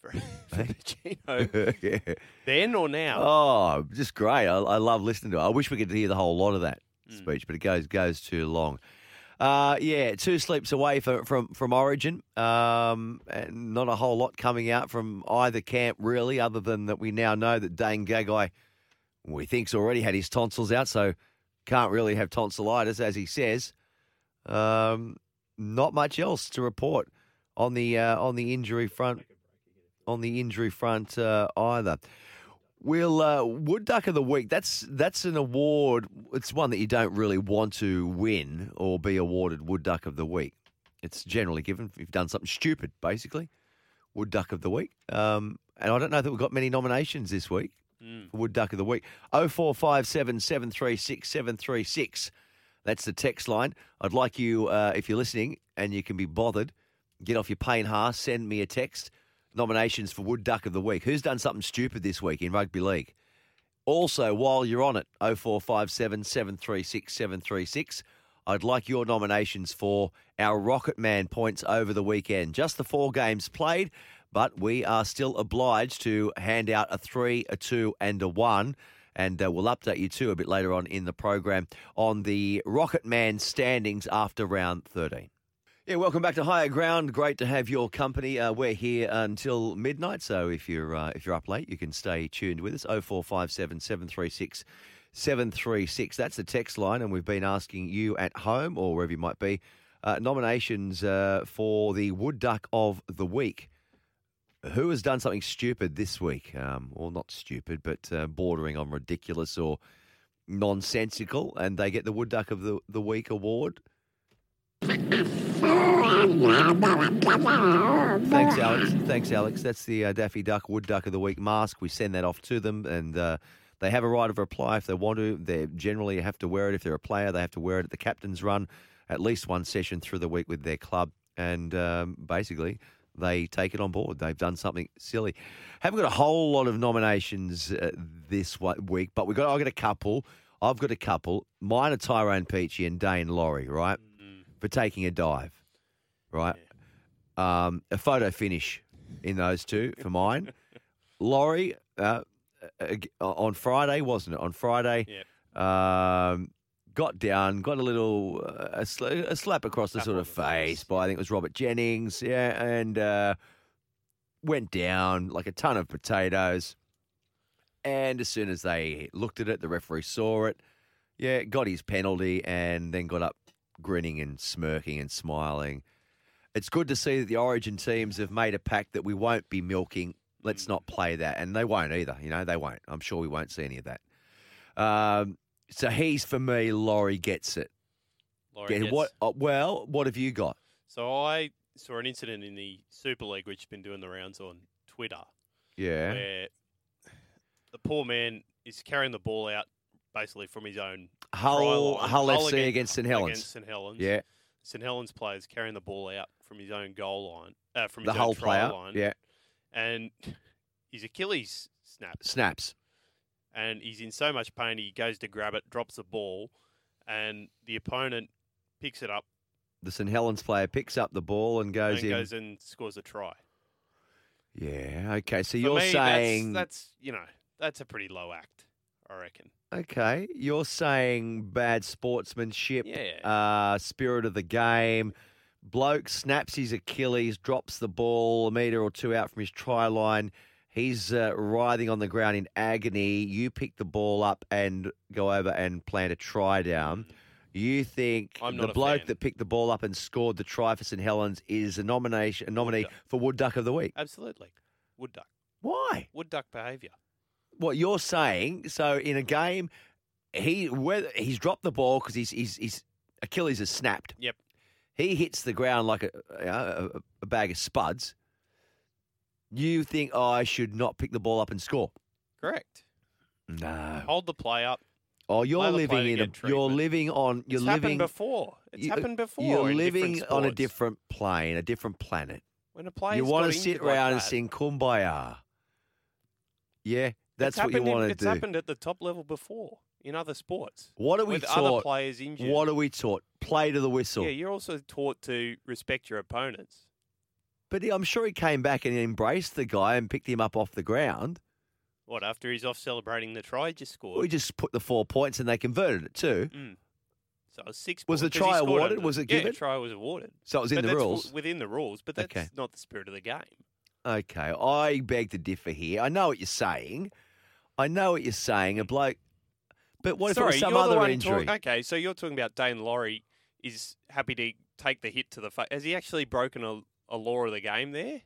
For, (laughs) (laughs) for Pacino. (laughs) yeah. Then or now? Oh, just great. I, I love listening to it. I wish we could hear the whole lot of that Hmm. speech, but it goes goes too long. Uh, yeah, two sleeps away for, from from Origin, um, and not a whole lot coming out from either camp really, other than that we now know that Dane Gagai, we think's already had his tonsils out, so can't really have tonsillitis, as he says. Um, not much else to report on the uh, on the injury front. On the injury front uh, either. We'll uh, Wood Duck of the Week. That's that's an award. It's one that you don't really want to win or be awarded Wood Duck of the Week. It's generally given if you've done something stupid, basically. Wood Duck of the Week. Um, and I don't know that we've got many nominations this week Mm. for Wood Duck of the Week. 0457 736 736. That's the text line. I'd like you, uh, if you're listening and you can be bothered, get off your pain ha, send me a text. Nominations for Wood Duck of the Week. Who's done something stupid this week in rugby league? Also, while you're on it, 0457 736 736, I'd like your nominations for our Rocket Man points over the weekend. Just the four games played, but we are still obliged to hand out a three, a two, and a one. And uh, we'll update you too a bit later on in the program on the Rocket Man standings after round 13. Yeah, welcome back to Higher Ground. Great to have your company. Uh, we're here until midnight, so if you're uh, if you're up late, you can stay tuned with us. 0457 736 736. That's the text line, and we've been asking you at home or wherever you might be uh, nominations uh, for the Wood Duck of the Week. Who has done something stupid this week? Um, well, not stupid, but uh, bordering on ridiculous or nonsensical, and they get the Wood Duck of the, the Week award. Thanks, Alex. (laughs) Thanks, Alex. That's the uh, Daffy Duck Wood Duck of the Week mask. We send that off to them, and uh, they have a right of reply if they want to. They generally have to wear it if they're a player. They have to wear it at the captain's run, at least one session through the week with their club, and um, basically they take it on board. They've done something silly. Haven't got a whole lot of nominations uh, this week, but we got. I've got a couple. I've got a couple. Mine are Tyrone Peachey and Daine Laurie, right, for taking a dive, right. Um, a photo finish in those two for mine. (laughs) Laurie uh, uh, on Friday, wasn't it? On Friday, um, got down, got a little uh, a, sl- a slap across the sort of face by I think it was Robert Jennings, yeah, and uh, went down like a ton of potatoes. And as soon as they looked at it, the referee saw it. Yeah, got his penalty and then got up grinning and smirking and smiling. It's good to see that the Origin teams have made a pact that we won't be milking. Let's not play that, and they won't either. You know, they won't. I'm sure we won't see any of that. Um, so he's for me. Laurie gets it. Laurie Yeah, gets- what? Uh, well, what have you got? So I saw an incident in the Super League, which has been doing the rounds on Twitter, Yeah. where the poor man is carrying the ball out basically from his own Hull- line. Hull FC against St Helens. Against St Helens. Yeah. St Helens players carrying the ball out from his own goal line, uh, from The his Hull own try player, line. yeah. And (laughs) his Achilles snaps. Snaps. And he's in so much pain, he goes to grab it, drops the ball, and the opponent picks it up The St Helens player picks up the ball and goes and in. goes and scores a try. Yeah. Okay. So For you're me, saying that's, that's you know that's a pretty low act, I reckon. Okay, you're saying bad sportsmanship, Yeah. uh, spirit of the game. Bloke snaps his Achilles, drops the ball a metre or two out from his try line. He's uh, writhing on the ground in agony. You pick the ball up and go over and plant a try down. You think the bloke fan. that picked the ball up and scored the try for St Helens is a nomination, a nominee for Wood Duck of the Week? Absolutely, wood duck. Why? Wood duck behaviour. What you're saying. So in a game, he whether he's dropped the ball because his his his Achilles is snapped. Yep. He hits the ground like a you know, a, a bag of spuds. You think oh, I should not pick the ball up and score? Correct. No. Hold the play up. Oh, you're player living in a. You're living on. You're it's living happened before. It's you- happened before. You're in living on a different plane, a different planet. When a player's you want to sit injured like around and sing "Kumbaya." Yeah, that's it's what you want to it's happened at the top level before in other sports. What are we with taught? Other players injured. What are we taught? play to the whistle. Yeah, you're also taught to respect your opponents. But I'm sure he came back and embraced the guy and picked him up off the ground. What, after he's off celebrating the try he just scored? We just put the four points and they converted it too. Mm. So it was six Was the points 'cause he try awarded? under- Was it yeah, given? try was awarded. So it was in But the rules? Within the rules, but that's Okay. not the spirit of the game. Okay, I beg to differ here. I know what you're saying. I know what you're saying. A bloke, but what if it was some you're the other one injury? talk- okay, so you're talking about Daine Laurie is happy to take the hit to the face. Has he actually broken a, a law of the game there?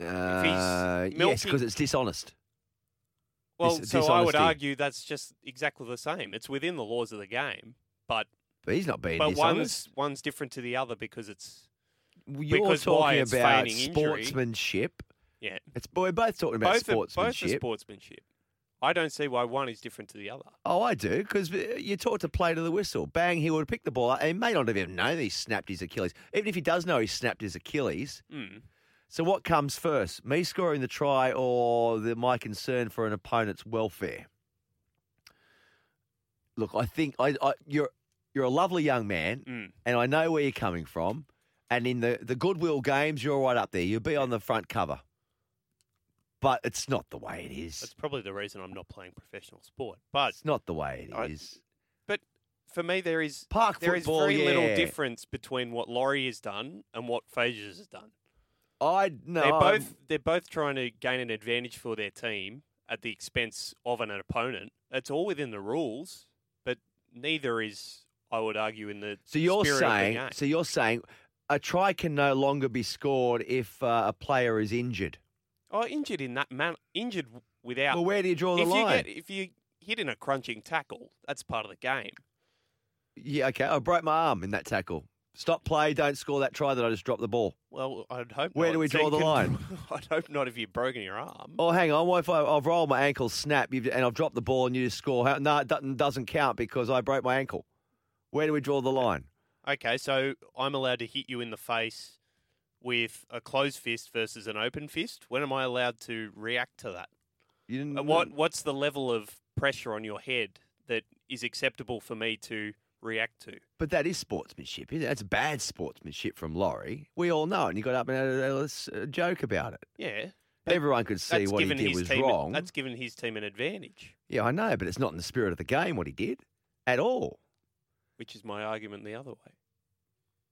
Uh, yes, because it's dishonest. Well, Dis- so I would argue that's just exactly the same. It's within the laws of the game, but But he's not being but dishonest. one's one's different to the other because it's You're because talking about sportsmanship. Yeah, It's we're both talking about both are, both are sportsmanship. sportsmanship. I don't see why one is different to the other. Oh, I do, because you talk to play to the whistle. Bang, he would have picked the ball up. He may not have even known he snapped his Achilles. Even if he does know he snapped his Achilles. Mm. So what comes first? Me scoring the try or the, my concern for an opponent's welfare? Look, I think I, I, you're you're a lovely young man, Mm. and I know where you're coming from. And in the, the goodwill games, you're right up there. You'll be on the front cover. But it's not the way it is. That's probably the reason I'm not playing professional sport. But It's not the way it is. I- But for me, there is Park there is football, very little difference between what Laurie has done and what Fagers has done. I no. they're both they're both trying to gain an advantage for their team at the expense of an opponent. It's all within the rules, but neither is, I would argue, in the So you're spirit of the saying, game. so you're saying, a try can no longer be scored if uh, a player is injured. Oh, injured in that man, injured without. Well, where do you draw the if line? You get, if you hit in a crunching tackle, that's part of the game. Yeah, okay. I broke my arm in that tackle. Stop play. Don't score that try that I just dropped the ball. Well, I'd hope. Where not. do we draw the line? (laughs) I'd hope not if you've broken your arm. Oh, hang on. What if I, I've rolled my ankle, snap, you've, and I've dropped the ball, and you just score? How, no, it doesn't, doesn't count because I broke my ankle. Where do we draw the line? Okay, so I'm allowed to hit you in the face with a closed fist versus an open fist. When am I allowed to react to that? You didn't, Uh, What What's the level of pressure on your head that is acceptable for me to react to? But that is sportsmanship. isn't it? That's bad sportsmanship from Laurie. We all know, it, and he got up and had a, a- joke about it. Yeah. Everyone could see what he did was team, wrong. That's given his team an advantage, Yeah, I know, but it's not in the spirit of the game what he did at all. which is my argument the other way.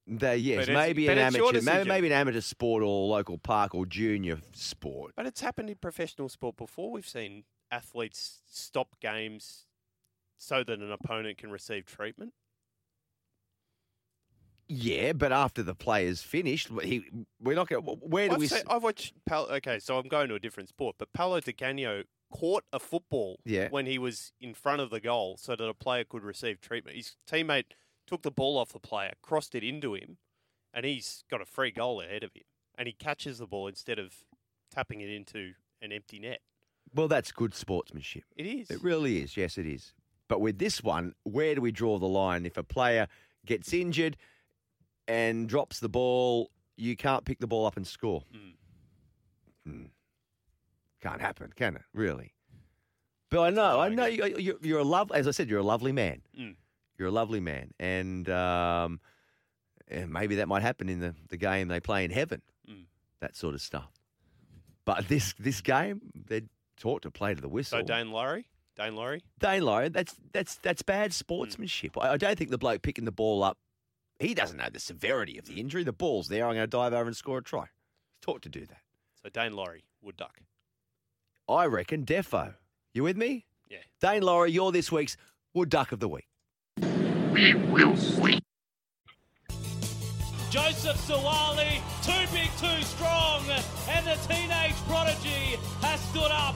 They, yes, But it's- maybe but an it's your amateur, maybe, decision. maybe an amateur sport or local park or junior sport. But it's happened in professional sport before. We've seen athletes stop games so that an opponent can receive treatment. Yeah, but after the play is finished, he, we're not going. Where do I've we? seen- s- I've watched. Pal- okay, so I'm going to a different sport, but Paolo Di Canio caught a football Yeah. when he was in front of the goal, so that a player could receive treatment. His teammate took the ball off the player, crossed it into him, and he's got a free goal ahead of him, and he catches the ball instead of tapping it into an empty net. Well, that's good sportsmanship. It is. It really is. Yes, it is. But with this one, where do we draw the line? If a player gets injured and drops the ball, you can't pick the ball up and score. Hmm. Can't happen, can it? Really? But I know, I know you, you're a love. As I said, you're a lovely man. Mm. You're a lovely man, and um, and maybe that might happen in the, the game they play in heaven. Mm. That sort of stuff. But this this game, they're taught to play to the whistle. So Daine Laurie, Daine Laurie, Daine Laurie, that's that's that's bad sportsmanship. I, I don't think the bloke picking the ball up, he doesn't know the severity of the injury. The ball's there. I'm going to dive over and score a try. He's taught to do that. so Daine Laurie, Wood Duck. I reckon Defo. You with me? Yeah. Daine Laurie, you're this week's Wood Duck of the Week. Joseph Suaalii, too big, too strong, and the teenage prodigy has stood up.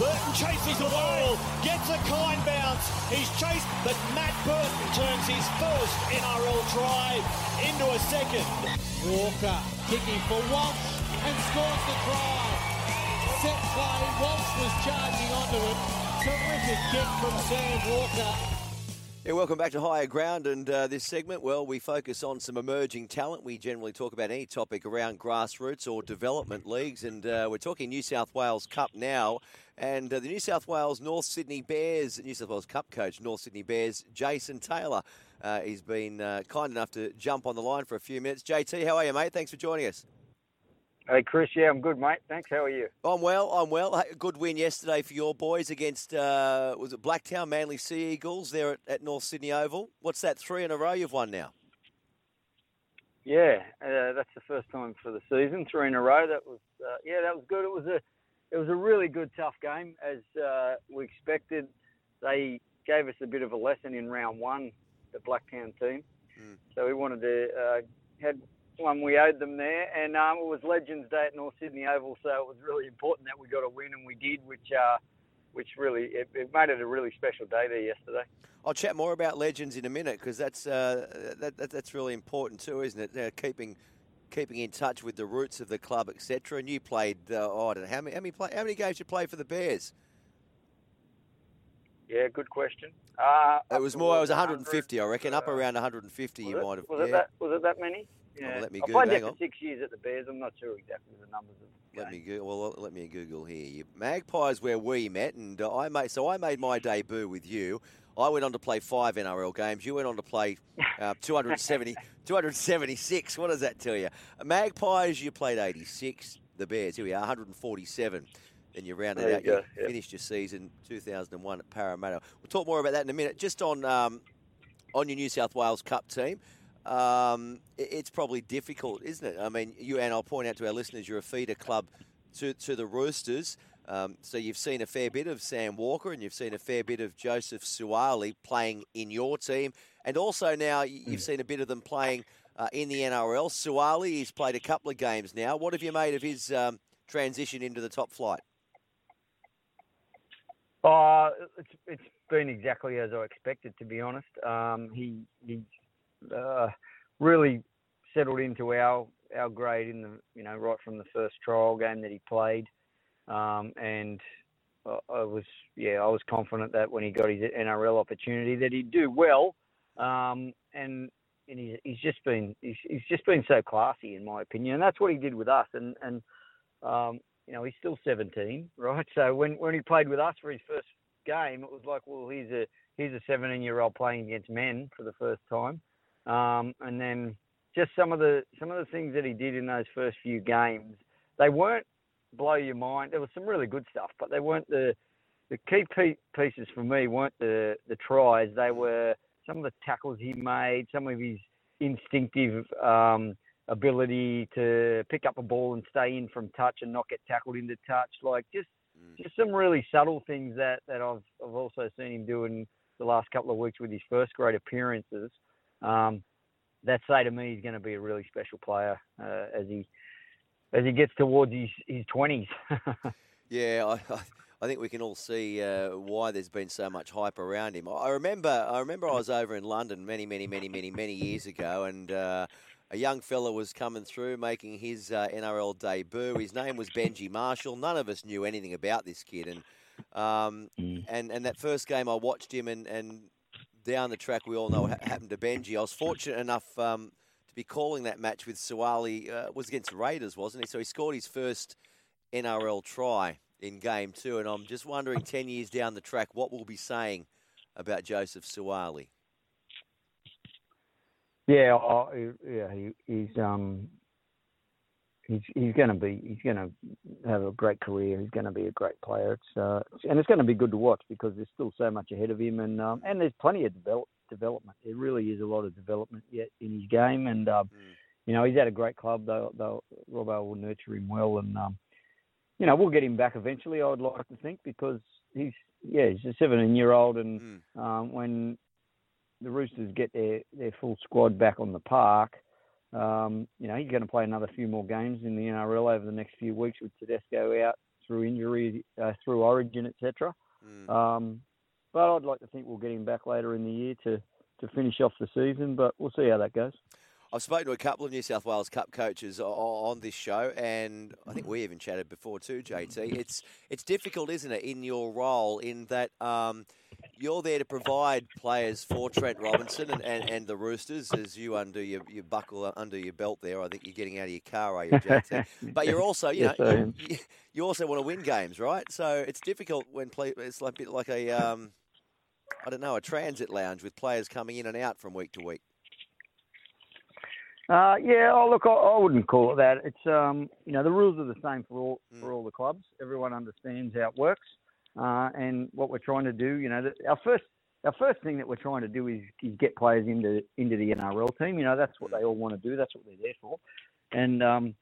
Burton chases the ball, gets a kind bounce. He's chased, but Matt Burton turns his first NRL try into a second. Walker kicking for Walsh and scores the try. Set play, Walsh was charging onto it. Terrific kick from Sam Walker. Yeah, welcome back to Higher Ground. And uh, this segment, well, we focus on some emerging talent. We generally talk about any topic around grassroots or development leagues. And uh, we're talking New South Wales Cup now. And uh, the New South Wales North Sydney Bears, New South Wales Cup coach, North Sydney Bears, Jason Taylor. Uh, he's been uh, kind enough to jump on the line for a few minutes. JT, how are you, mate? Thanks for joining us. Hey, Chris. Yeah, I'm good, mate. Thanks. How are you? I'm well. I'm well. Hey, Good win yesterday for your boys against uh, was it Blacktown Manly Sea Eagles there at, at North Sydney Oval. What's that? Three in a row you've won now. Yeah, uh, that's the first time for the season, three in a row. That was, uh, yeah, that was good. It was a, it was a really good, tough game as uh, we expected. They gave us a bit of a lesson in round one, the Blacktown team. So we wanted to uh, had one we owed them there, and um, it was Legends Day at North Sydney Oval, so it was really important that we got a win, and we did, which uh, which really it, it made it a really special day there yesterday. I'll chat more about legends in a minute because that's uh, that, that, that's really important too, isn't it? Uh, keeping keeping in touch with the roots of the club, etc. And you played, uh, oh, I don't know how many how many, play, how many games did you played for the Bears? Yeah, good question. Uh, It was more. It was 150, I reckon, up around 150. You it? might have. Was yeah. it that? Was it that many? Oh, Yeah. let me I Google- played there for six years at the Bears. I'm not sure exactly the numbers of Let me go. Well, let me Google here. You- Magpies, where we met, and uh, I made. So I made my debut with you. I went on to play five NRL games. You went on to play uh, (laughs) 270, 276. What does that tell you? Magpies, you played 86. The Bears, here we are, 147. Then you rounded out. You go, yep. finished your season 2001 at Parramatta. We'll talk more about that in a minute. Just on um, on your New South Wales Cup team. Um, it's probably difficult, isn't it? I mean, you and I'll point out to our listeners, you're a feeder club to, to the Roosters. Um, so you've seen a fair bit of Sam Walker and you've seen a fair bit of Joseph Suaalii playing in your team. And also now you've seen a bit of them playing uh, in the NRL. Suaalii, he's played a couple of games now. What have you made of his um, transition into the top flight? Uh, it's it's been exactly as I expected, to be honest. Um, he he uh, really settled into our our grade in the you know right from the first trial game that he played, um, and I was yeah I was confident that when he got his NRL opportunity that he'd do well, um, and and he's, he's just been he's, he's just been so classy in my opinion, and that's what he did with us, and and um, you know, he's still 17, (laughs) right? So when, when he played with us for his first game, it was like, well, he's a he's a 17 year old playing against men for the first time, um, and then just some of the some of the things that he did in those first few games, they weren't blow your mind. There was some really good stuff, but they weren't the the key pieces for me weren't the the tries. They were some of the tackles he made, some of his instinctive um, ability to pick up a ball and stay in from touch and not get tackled into touch. Like just just some really subtle things that that I've I've also seen him do in the last couple of weeks with his first grade appearances. Um, that say to me he's going to be a really special player uh, as he as he gets towards his his twenties. (laughs) Yeah, I, I- think we can all see uh, why there's been so much hype around him. I remember, I remember, I was over in London many, many, many, many, many years ago, and uh, a young fella was coming through making his uh, NRL debut. His name was Benji Marshall. None of us knew anything about this kid, and um, and and that first game I watched him, and and down the track we all know what happened to Benji. I was fortunate enough. Um, to be calling that match with Suaalii uh, was against the Raiders, wasn't he? So he scored his first NRL try in game two, and I'm just wondering, ten years down the track, what we'll be saying about Joseph Suaalii. Yeah, he- yeah, he, he's um, he's he's going to be he's going to have a great career. He's going to be a great player. It's uh, and it's going to be good to watch because there's still so much ahead of him, and um, and there's plenty of develop, development. There really is a lot of development yet in his game, and um, you know he's at a great club. They'll, they'll Robbo will nurture him well, and um, you know we'll get him back eventually. I would like to think because he's yeah he's a 17 year old, and um, when the Roosters get their, their full squad back on the park, um, you know, he's going to play another few more games in the NRL over the next few weeks with Tedesco out through injury, uh, through Origin, etc. Um, but I'd like to think we'll get him back later in the year to, to finish off the season, but we'll see how that goes. I've spoken to a couple of New South Wales Cup coaches on this show, and I think we even chatted before too, JT. It's it's difficult, isn't it, in your role, in that um, you're there to provide players for Trent Robinson and, and, and the Roosters as you undo your, your buckle under your belt there. I think you're getting out of your car, are you, JT? (laughs) but you're also, you know, (laughs) you, you also want to win games, right? So it's difficult when play. It's like a bit like a, um, I don't know, a transit lounge with players coming in and out from week to week. Uh, yeah, oh, look, I, I wouldn't call it that. It's um, you know, the rules are the same for all for all the clubs. Everyone understands how it works, uh, and what we're trying to do. You know, that our first our first thing that we're trying to do is, is get players into into the NRL team. You know, that's what they all want to do. That's what they're there for. And um,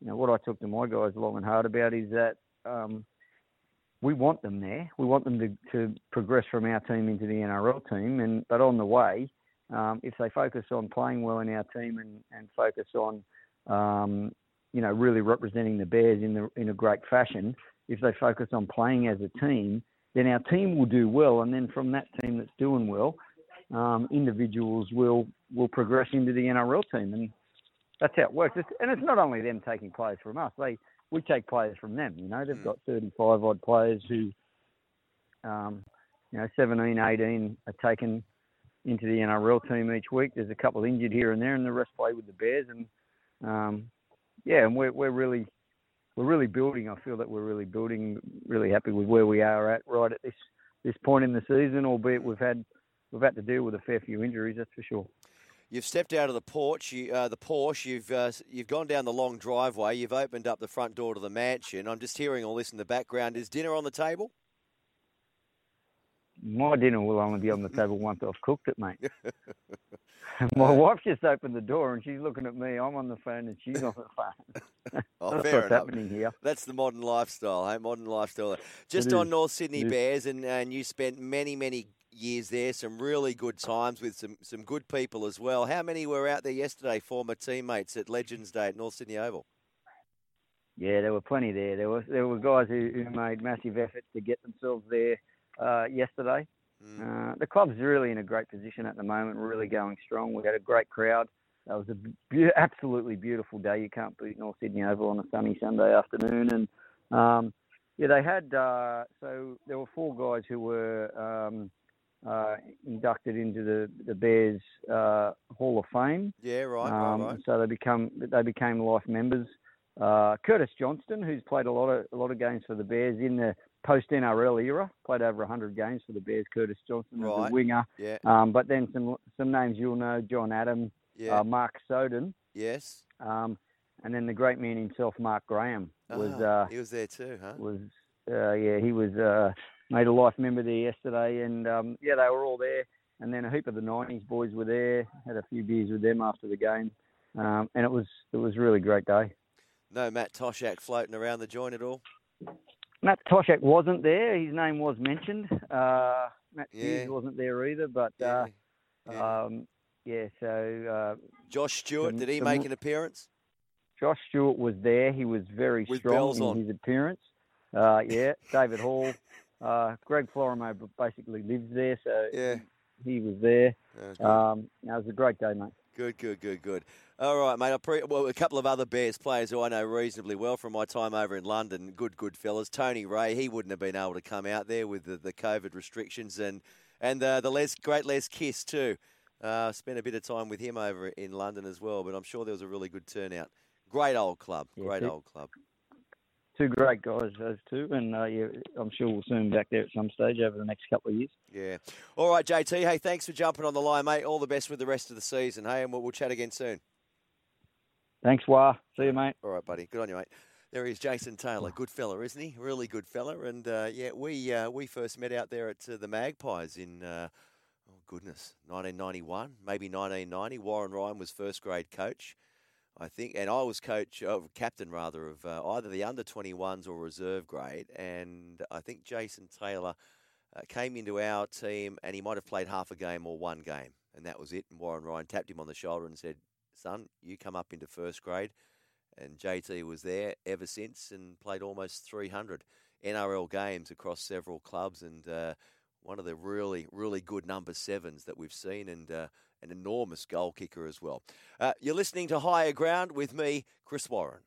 you know, what I talk to my guys long and hard about is that um, we want them there. We want them to, to progress from our team into the NRL team. And but on the way, um, if they focus on playing well in our team and, and focus on, um, you know, really representing the Bears in the in a great fashion, if they focus on playing as a team, then our team will do well. And then from that team that's doing well, um, individuals will will progress into the NRL team, and that's how it works. It's, and it's not only them taking players from us; they we take players from them. You know, they've got 35 odd players who, um, you know, 17, 18 are taken into the NRL team each week. There's a couple injured here and there, and the rest play with the Bears. And um, yeah, and we're we're really we're really building. I feel that we're really building. Really happy with where we are at right at this this point in the season. Albeit we've had we've had to deal with a fair few injuries. That's for sure. You've stepped out of the porch, you, uh, the Porsche. You've uh, you've gone down the long driveway. You've opened up the front door to the mansion. I'm just hearing all this in the background. Is dinner on the table? My dinner will only be on the table once I've cooked it, mate. (laughs) My uh, wife just opened the door and she's looking at me. I'm on the phone and she's on the phone. (laughs) Oh, That's fair what's enough. happening here. That's the modern lifestyle, hey? Modern lifestyle. Just It on is. North Sydney Bears, and, and you spent many, many years there. Some really good times with some, some good people as well. How many were out there yesterday, former teammates at Legends Day at North Sydney Oval? Yeah, there were plenty there. There was there were guys who, who made massive efforts to get themselves there uh, yesterday. Uh, the club's really in a great position at the moment, really going strong. We had a great crowd. That was a be- absolutely beautiful day. You can't beat North Sydney Oval on a sunny Sunday afternoon. And um, yeah, they had uh, so there were four guys who were um, uh, inducted into the the Bears uh, Hall of Fame. Yeah, right, Um, right, right. So they become they became life members. Uh, Curtis Johnston, who's played a lot of a lot of games for the Bears in the post NRL era, played over 100 games for the Bears. Curtis Johnson as Right, a winger. yeah. Um, but then some some names you'll know: John Adam, Yeah. uh, Mark Soden, Yes. um, and then the great man himself, Mark Graham, was Ah, uh, he was there too, huh? was uh, yeah he was uh, made a life member there yesterday, and um, yeah they were all there. And then a heap of the '90s boys were there. Had a few beers with them after the game, um, and it was it was a really great day. No Matt Toshack floating around the joint at all? Matt Toshack wasn't there. His name was mentioned. Uh, Matt Yeah. Hughes wasn't there either, but uh, Um, yeah. So uh, Josh Stewart, some- did he some- make an appearance? Josh Stewart was there. He was very With strong in on. his appearance. Uh, yeah, David Hall. (laughs) Uh, Greg Florimo basically lives there, so Yeah. he was there. Yeah, good. Um, it was a great day, mate. Good, good, good, good. All right, mate. I pre- well, a couple of other Bears players who I know reasonably well from my time over in London. Good, good fellas. Tony Rea, he wouldn't have been able to come out there with the, the COVID restrictions, and and uh, the Les, great Les Kiss too. Uh, spent a bit of time with him over in London as well, but I'm sure there was a really good turnout. Great old club, Yeah, great two- old club. Two great guys, those two, and uh, yeah, I'm sure we'll soon be back there at some stage over the next couple of years. Yeah. All right, JT. Hey, thanks for jumping on the line, mate. All the best with the rest of the season. Hey, and we'll, we'll chat again soon. Thanks, Wah. See you, mate. All right, buddy. Good on you, mate. There is Jason Taylor. Good fella, isn't he? Really good fella. And uh, yeah, we uh, we first met out there at uh, the Magpies in uh, oh goodness, 1991, maybe 1990. Warren Ryan was first grade coach, I think, and I was coach, uh, captain rather, of uh, either the under 21s or reserve grade. And I think Jason Taylor uh, came into our team, and he might have played half a game or one game, and that was it. And Warren Ryan tapped him on the shoulder and said, "Son, you come up into first grade." and JT was there ever since and played almost 300 NRL games across several clubs. And uh, one of the really, really good number sevens that we've seen, and uh, an enormous goal kicker as well. Uh, you're listening to Higher Ground with me, Chris Warren.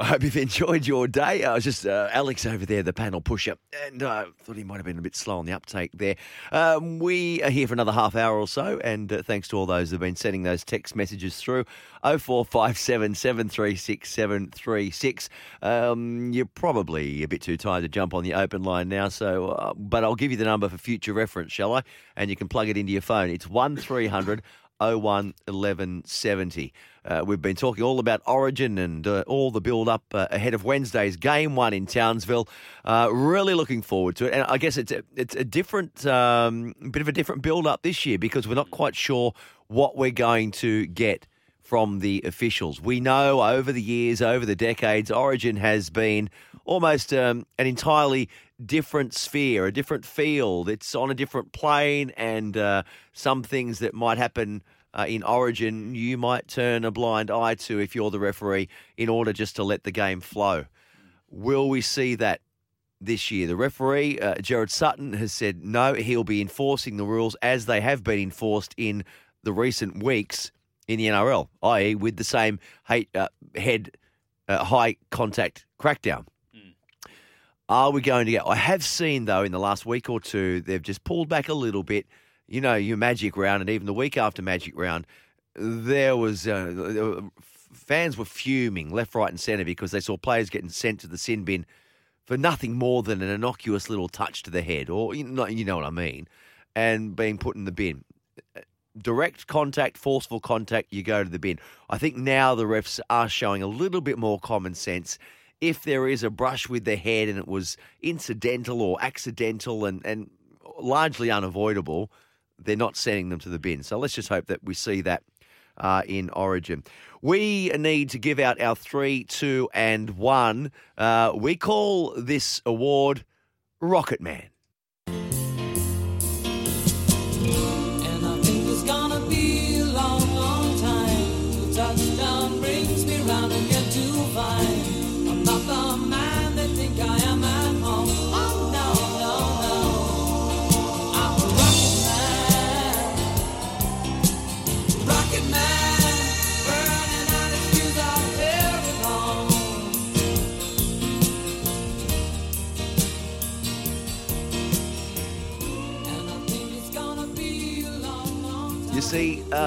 I hope you've enjoyed your day. I was just uh, Alex over there, the panel pusher, and I uh, thought he might have been a bit slow on the uptake there. Um, we are here for another half hour or so, and uh, thanks to all those who've been sending those text messages through. 0457 736 736. Um, you're probably a bit too tired to jump on the open line now, so uh, but I'll give you the number for future reference, shall I? And you can plug it into your phone. It's 1300 01 1170. Uh, we've been talking all about Origin and uh, all the build up uh, ahead of Wednesday's game one in Townsville. Uh, really looking forward to it. And I guess it's a, it's a different, um, bit of a different build up this year because we're not quite sure what we're going to get from the officials. We know over the years, over the decades, Origin has been almost um, an entirely different sphere, a different field. It's on a different plane, and uh, some things that might happen. Uh, in Origin, you might turn a blind eye to if you're the referee in order just to let the game flow. Will we see that this year? The referee, uh, Gerard Sutton, has said no, he'll be enforcing the rules as they have been enforced in the recent weeks in the NRL, i.e., with the same hate, uh, head uh, high contact crackdown. Are we going to get? I have seen though in the last week or two they've just pulled back a little bit. You know, your Magic round, and even the week after Magic round, there was uh, fans were fuming left, right, and centre because they saw players getting sent to the sin bin for nothing more than an innocuous little touch to the head, or you know, you know what I mean, and being put in the bin. Direct contact, forceful contact, you go to the bin. I think now the refs are showing a little bit more common sense. If there is a brush with the head and it was incidental or accidental and, and largely unavoidable, they're not sending them to the bin. So let's just hope that we see that uh, in Origin. We need to give out our three, two, and one. Uh, we call this award Rocket Man.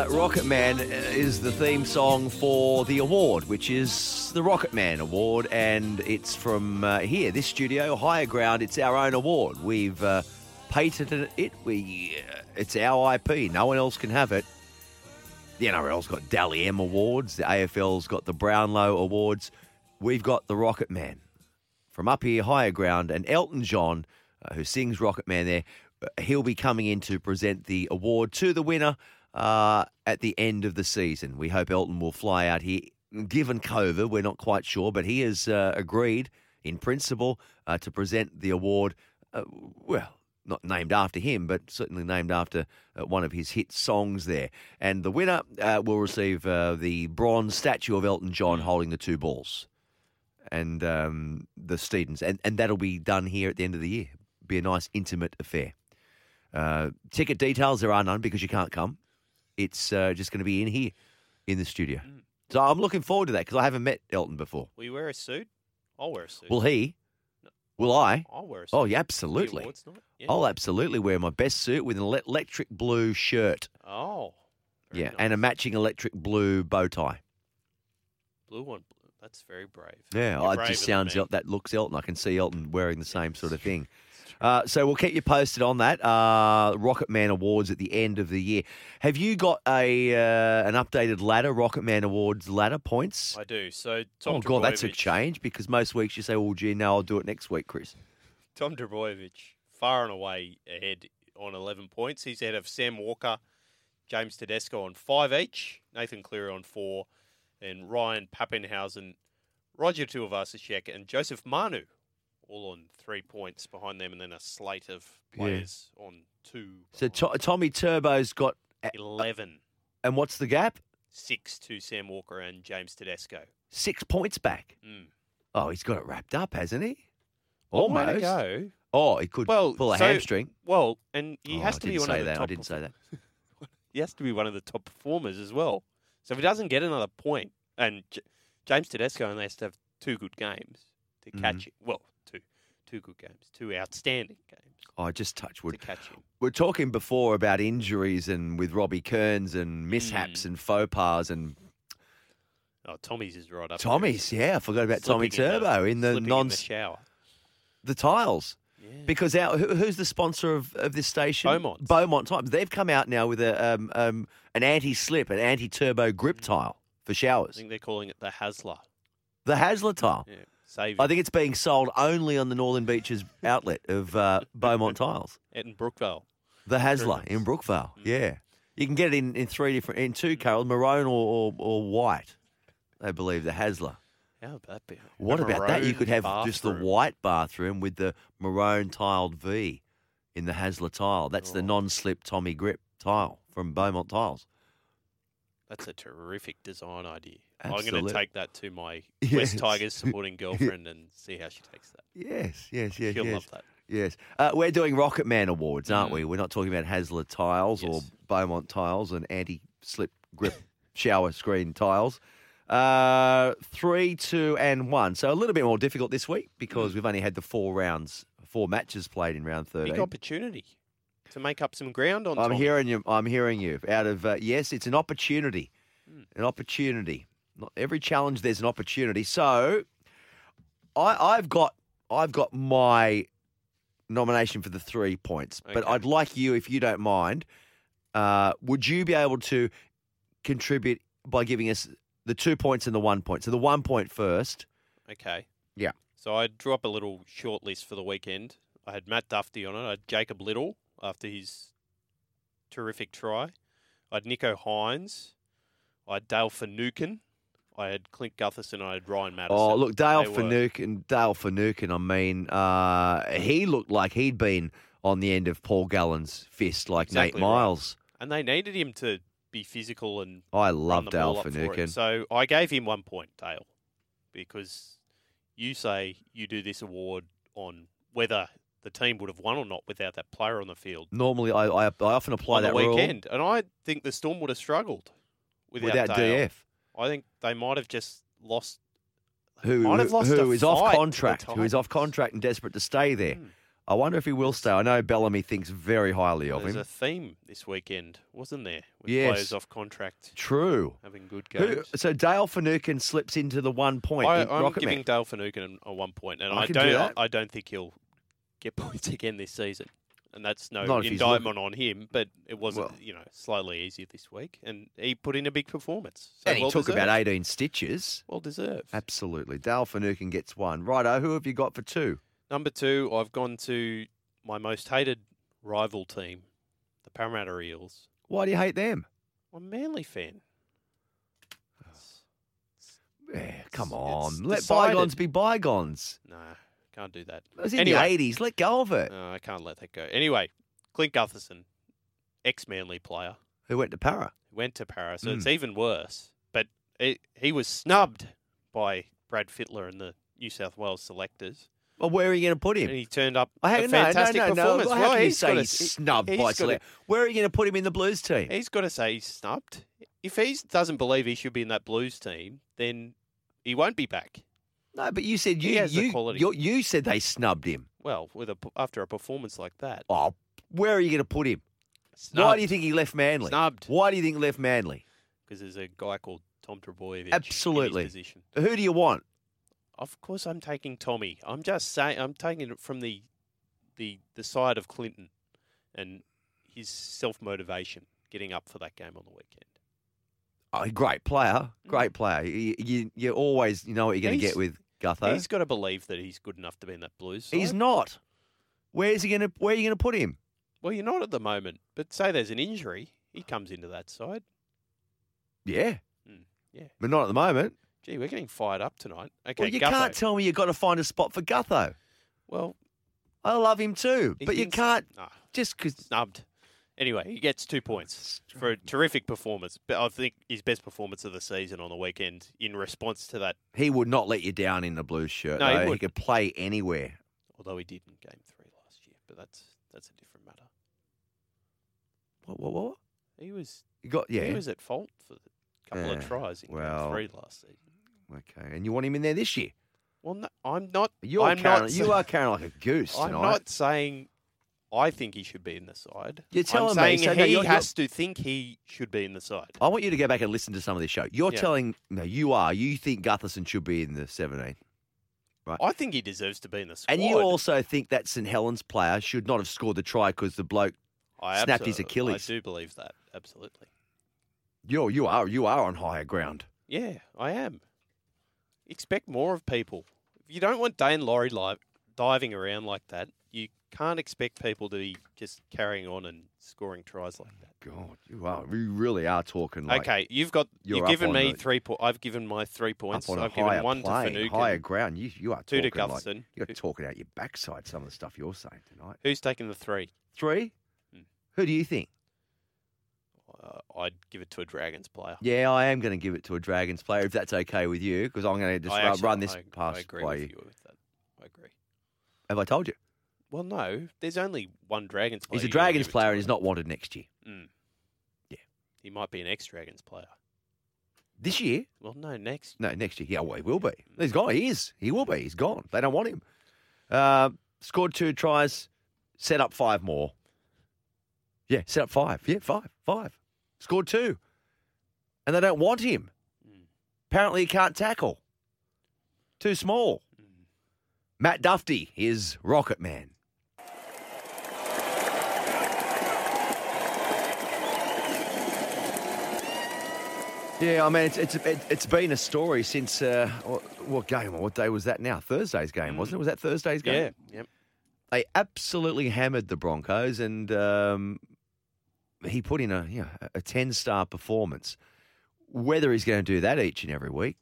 Uh, Rocket Man is the theme song for the award, which is the Rocket Man Award, and it's from uh, here, this studio, Higher Ground. It's our own award. We've uh, patented it. We, uh, it's our IP. No one else can have it. The NRL's got Dally M Awards. The AFL's got the Brownlow Awards. We've got the Rocket Man from up here, Higher Ground, and Elton John, uh, who sings Rocket Man there, uh, he'll be coming in to present the award to the winner uh, at the end of the season. We hope Elton will fly out here. Given COVID, we're not quite sure, but he has uh, agreed in principle uh, to present the award. Uh, well, not named after him, but certainly named after uh, one of his hit songs there. And the winner uh, will receive the bronze statue of Elton John holding the two balls and um, the Steedens, and and that'll be done here at the end of the year. Be a nice intimate affair. Ticket details there are none because you can't come. It's uh, just going to be in here in the studio. So I'm looking forward to that because I haven't met Elton before. Will you wear a suit? I'll wear a suit. Will he? Will I? I'll wear a suit. Oh, yeah, absolutely. Yeah. I'll absolutely wear my best suit with an electric blue shirt. Oh, yeah, and a matching electric blue bow tie. blue one. That's very brave. Yeah, You're oh, it just sounds me. That looks Elton. I can see Elton wearing the same sort of thing. Uh, so we'll keep you posted on that. Uh, Rocket Man Awards at the end of the year. Have you got a uh, an updated ladder, Rocket Man Awards ladder points? I do. So Tom oh God, that's a Trbojevic- change because most weeks you say, "Oh, gee, no, I'll do it next week, Chris." Tom Trbojevic far and away ahead on 11 points. He's ahead of Sam Walker, James Tedesco on five each, Nathan Cleary on four, and Ryan Papenhuyzen, Roger Tuivasa-Sheck, and Joseph Manu all on three points behind them, and then a slate of Yeah. players on two. So to- Tommy Turbo's got 11. And what's the gap? Six to Sam Walker and James Tedesco. Six points back. Mm. Oh, he's got it wrapped up, hasn't he? Long way to Almost. go. Oh, he could Well, pull a so- hamstring. Well, and he Oh, has to be one of the that. I top. didn't say that. (laughs) he has to be one of the top performers as well. So if he doesn't get another point, and J- James Tedesco only has to have two good games to Mm-hmm. catch it. Well, two, good games, two outstanding games Oh, just touch wood. to catch him. We're talking before about injuries and with Robbie Kearns and Mm. mishaps and faux pas and Oh, Tommy's is right up. there. Tommy's. Yeah, I forgot about Tommy Slipping in the- Turbo in the non in the shower. the tiles. Because our, who, who's the sponsor of, of this station? Beaumont. Beaumont Tiles. They've come out now with a um, um, an anti-slip, an anti-turbo grip tile for showers. I think they're calling it the Hasler. The Hasler tile. Yeah, save I think it's being sold only on the Northern Beaches outlet of uh, (laughs) Beaumont Tiles. in Brookvale. The Hasler in Brookvale. Yeah. You can get it in, in three different, in two, Carol, maroon or, or, or white. They believe the Hasler. How about that? What about that? You could have just the white bathroom with the maroon tiled V in the Hasler tile. That's Oh. the non-slip Tommy grip tile from Beaumont Tiles. That's a terrific design idea. I'm going to take that to my (laughs) Yes. West Tigers supporting (laughs) girlfriend and see how she takes that. Yes, yes, yes, She'll yes. love that. Yes. Uh, we're doing Rocket Man Awards, aren't Mm. we? We're not talking about Hasler tiles or Beaumont tiles and anti-slip grip (laughs) shower screen tiles. Uh, three, two, and one. So a little bit more difficult this week because we've only had the four rounds, four matches played in round 13. Big opportunity to make up some ground on I'm Tommy. hearing you. I'm hearing you. Out of uh, yes, it's an opportunity. An opportunity. Not every challenge there's an opportunity. So, I, I've got I've got my nomination for the three points, but I'd like you, if you don't mind, uh, would you be able to contribute by giving us the two points and the one point? So the one point first. Okay. Yeah. So I drew up a little short list for the weekend. I had Matt Dufty on it. I had Jacob Liddle after his terrific try. I had Nicho Hynes. I had Dale Finucane. I had Clint Gutherson. I had Ryan Matterson. Oh, look, Dale Finucane, Dale Finucane, I mean, uh, he looked like he'd been on the end of Paul Gallen's fist like Exactly Nate right. Myles. And they needed him to be physical and I run love the Dale ball for him. Finucane. So I gave him one point, Dale, because you say you do this award on whether the team would have won or not without that player on the field Normally, I, I, I often apply on that the rule weekend. And I think the Storm would have struggled without, without. DF, I think they might have just lost. who, might have lost who is off contract, who is off contract and desperate to stay there. Hmm. I wonder if he will stay. I know Bellamy thinks very highly of There's him. a theme this weekend, wasn't there? With Yes. players off contract True. having good Who, games. so Dale Finucane slips into the one point. I, Rocket giving. Dale Finucane a one point, and I I, do don't. that. I don't think he'll get points (laughs) again this season, and that's no Not indictment on him. But it wasn't, Well- you know, slightly easier this week, and he put in a big performance. So and he well took deserved. about 18 stitches. Well deserved. Absolutely. Dale Finucane gets one. Righto, who have you got for two? Number two, I've gone to my most hated rival team, the Parramatta Eels. Why do you hate them? I'm a Manly fan. (sighs) Yeah, come It's on. Let decided. bygones be bygones. No, can't do that. It was in anyway, the 80s. Let go of it. No, I can't let that go. Anyway, Clint Gutherson, ex-Manly player, Who went to Para? went to Para, so Mm. it's even worse. But it, he was snubbed by Brad Fittler and the New South Wales selectors, Well, where are you going to put him? and he turned up Oh, a hang- no, fantastic no, no, performance. no. How well, you he's say he's snubbed he's by select? Where are you going to put him in the Blues team? He's got to say he's snubbed. If he doesn't believe he should be in that Blues team, then he won't be back. No, but you said you you, you you said they snubbed him. Well, with a after a performance like that, Oh, where are you going to put him? Why do you think he left Manly? Snubbed. Why do you think he left Manly? because there's a guy called Tom Trbojevic. Absolutely. In his position. Who do you want? Of course, I'm taking Tommy. I'm just saying. I'm taking it from the the the side of Clinton and his self motivation, getting up for that game on the weekend. Oh, great player, great player. You, you, you always you know what you're going to get with Gutho. He's got to believe that he's good enough to be in that Blues. Side. He's not. Where's he going to? Where are you going to put him? Well, you're not at the moment, but say there's an injury, he comes into that side. Yeah, Mm, yeah. but not at the moment. Gee, we're getting fired up tonight. Okay, well, you Gutho. can't tell me you've got to find a spot for Gutho. Well, I love him too, but you can't Nah. just because. snubbed. Anyway, he gets two points for a terrific performance. But I think his best performance of the season on the weekend in response to that, He would not let you down in the blue shirt. No, he though. he wouldn't. could play anywhere. although he did in game three last year, but that's that's a different matter. What? What? What? He was. You got yeah. He was at fault for a couple Yeah, of tries in well, game three last season. Okay, and you want him in there this year? Well, no, I'm not. You're I'm carrying, not you are carrying like a goose I'm tonight. not saying I think he should be in the side. You're telling I'm me, saying so he no, you're- has to think he should be in the side. I want you to go back and listen to some of this show. You're Yeah. telling no, you are. You think Gutherson should be in the 17, right? I think he deserves to be in the squad. and you also think that St Helens player should not have scored the try because the bloke I snapped his Achilles. I do believe that absolutely. You're you are you are on higher ground. Yeah, I am. Expect more of people. If you don't want Daine Laurie li- diving around like that, you can't expect people to be just carrying on and scoring tries like that. God, you are. You really are talking like okay, you've got you've given me three points. I've given my three points. up on a I've given one to Finucane. higher ground. You you are Two to talking like you're talking out your backside. Some of the stuff you're saying tonight. Who's taking the three? Three. Hmm. Who do you think? Uh, I'd give it to a Dragons player. Yeah, I am going to give it to a Dragons player if that's okay with you, because I'm going to just run- actually- run this I, past I agree by with you. you with that. I agree. Have I told you? Well, no, there's only one Dragons player. He's a Dragons player and he's not wanted next year. Mm. Yeah. He might be an ex-Dragons player. This year? Well, no, next. No, next year. Yeah, well, he will be. He's gone. He is. He will be. He's gone. They don't want him. Uh, scored two tries, set up five more. Yeah, set up five. Yeah, five. Five. Scored two. And they don't want him. Apparently, he can't tackle. Too small. Matt Dufty is Rocket Man. Yeah, I mean, it's it's it, it's been a story since uh, what, game? What day was that? Now Thursday's game, wasn't it? Was that Thursday's game? Yeah. Yep. They absolutely hammered the Broncos, and um, he put in a you know, a ten star performance. Whether he's going to do that each and every week,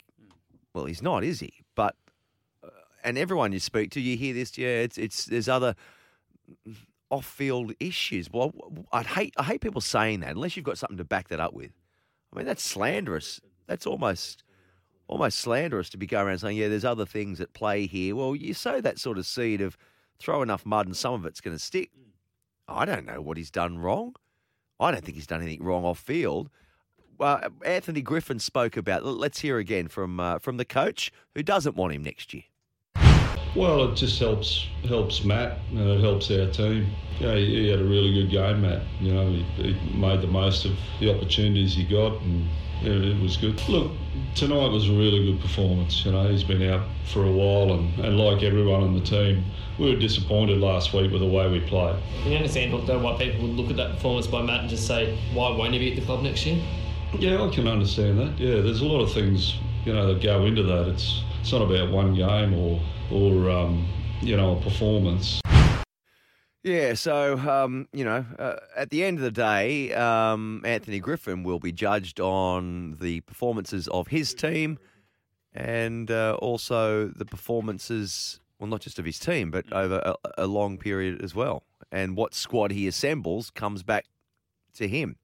well, he's not, is he? But uh, and everyone you speak to, you hear this. Yeah, it's it's there's other off field issues. Well, I'd hate I hate people saying that unless you've got something to back that up with. I mean, that's slanderous. That's almost almost slanderous to be going around saying, yeah, there's other things at play here. Well, you sow that sort of seed of throw enough mud and some of it's going to stick. I don't know what he's done wrong. I don't think he's done anything wrong off field. Well, Anthony Griffin spoke about. Let's hear again from uh, from the coach who doesn't want him next year. Well, it just helps helps Matt and it helps our team. Yeah, he, he had a really good game, Matt. You know, he, he made the most of the opportunities he got, and yeah, it was good. Look, tonight was a really good performance. You know, he's been out for a while, and, and like everyone on the team, we were disappointed last week with the way we played. Can you understand though why people would look at that performance by Matt and just say, why won't he be at the club next year? Yeah, I can understand that. Yeah, there's a lot of things you know that go into that. It's it's not about one game or or um, you know a performance. Yeah, so um, you know, uh, at the end of the day, um, Anthony Griffin will be judged on the performances of his team, and uh, also the performances, well, not just of his team, but over a, a long period as well. And what squad he assembles comes back to him.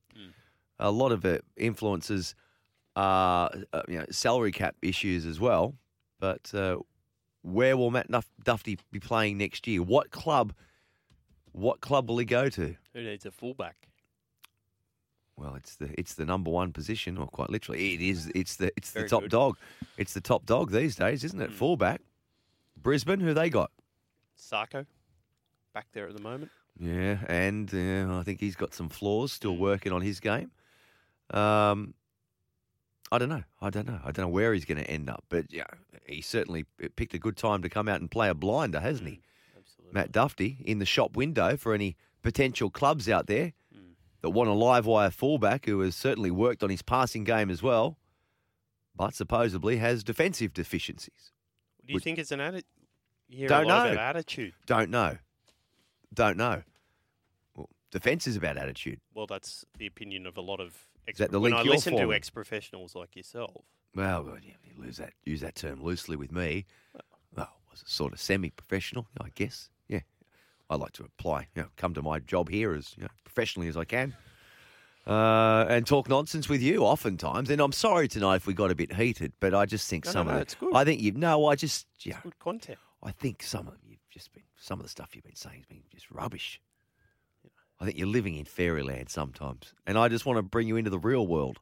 A lot of it influences, uh, uh, you know, salary cap issues as well. But uh, where will Matt Duff- Dufty be playing next year? What club? What club will he go to? Who needs a fullback? Well, it's the it's the number one position, or quite literally, it is. It's the it's Very the top good. dog. It's the top dog these days, isn't it? Fullback. Brisbane, who they got? Sarko, back there at the moment. Yeah, and uh, I think he's got some flaws. Still working on his game. Um, I don't know. I don't know. I don't know where he's going to end up, but yeah, he certainly picked a good time to come out and play a blinder, hasn't he? Mm, absolutely. Matt Dufty in the shop window for any potential clubs out there mm. that want a live wire fullback who has certainly worked on his passing game as well, but supposedly has defensive deficiencies. Do you think it's an attitude? Don't know. attitude. Don't know. Don't know. Well, defense is about attitude. Well, that's the opinion of a lot of. Ex- that the when link I you're listen to ex-professionals like yourself, Well, well, yeah, you lose that use that term loosely with me. Well, was a sort of semi-professional, I guess. Yeah, I like to apply, you know, come to my job here as you know, professionally as I can, uh, and talk nonsense with you oftentimes. And I'm sorry tonight if we got a bit heated, but I just think No, no, some no, of it. it's good. I think you. No, I just yeah. good content. I think some of you've just been some of the stuff you've been saying has been just rubbish. I think you're living in fairyland sometimes, and I just want to bring you into the real world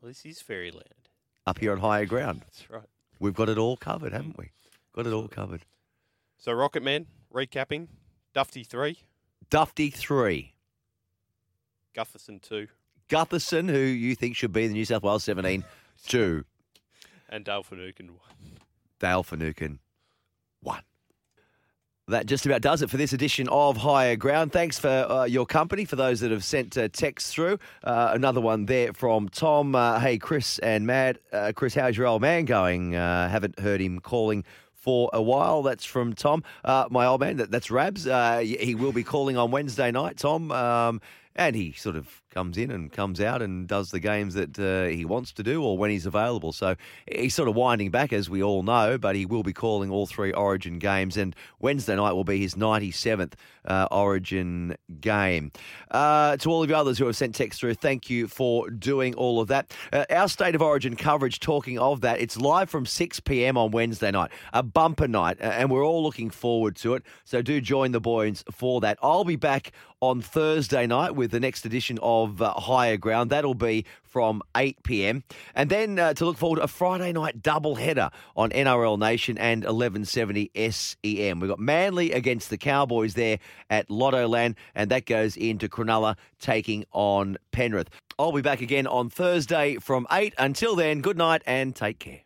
Well, this is fairyland. Up here on higher ground. That's right. We've got it all covered, haven't we? Got it all covered. So Rocket Man, recapping, Dufty three, Dufty three. Gutherson two, Gutherson, who you think should be the New South Wales 17, two. (laughs) and Dale Finucane one. Dale Finucane, one. That just about does it for this edition of Higher Ground. Thanks for uh, your company, for those that have sent uh, texts through. Uh, another one there from Tom. Uh, hey, Chris and Matt. Uh, Chris, how's your old man going? Uh, haven't heard him calling for a while. That's from Tom. My old man, that, that's Rabs. He will be calling on Wednesday night, Tom. Um, and he sort of comes in and comes out and does the games that uh, he wants to do or when he's available. So he's sort of winding back, as we all know, but he will be calling all three Origin games. And Wednesday night will be his 97th uh, Origin game. Uh, to all of you others who have sent text through, thank you for doing all of that. Uh, our State of Origin coverage, talking of that, it's live from 6 p.m. on Wednesday night, a bumper night, and we're all looking forward to it. So do join the boys for that. I'll be back on Thursday night with the next edition of uh, Higher Ground. That'll be from 8 p.m. And then uh, to look forward to a Friday night double header on NRL Nation and 1170 SEN. We've got Manly against the Cowboys there at Lottoland, and that goes into Cronulla taking on Penrith. I'll be back again on Thursday from 8. Until then, good night and take care.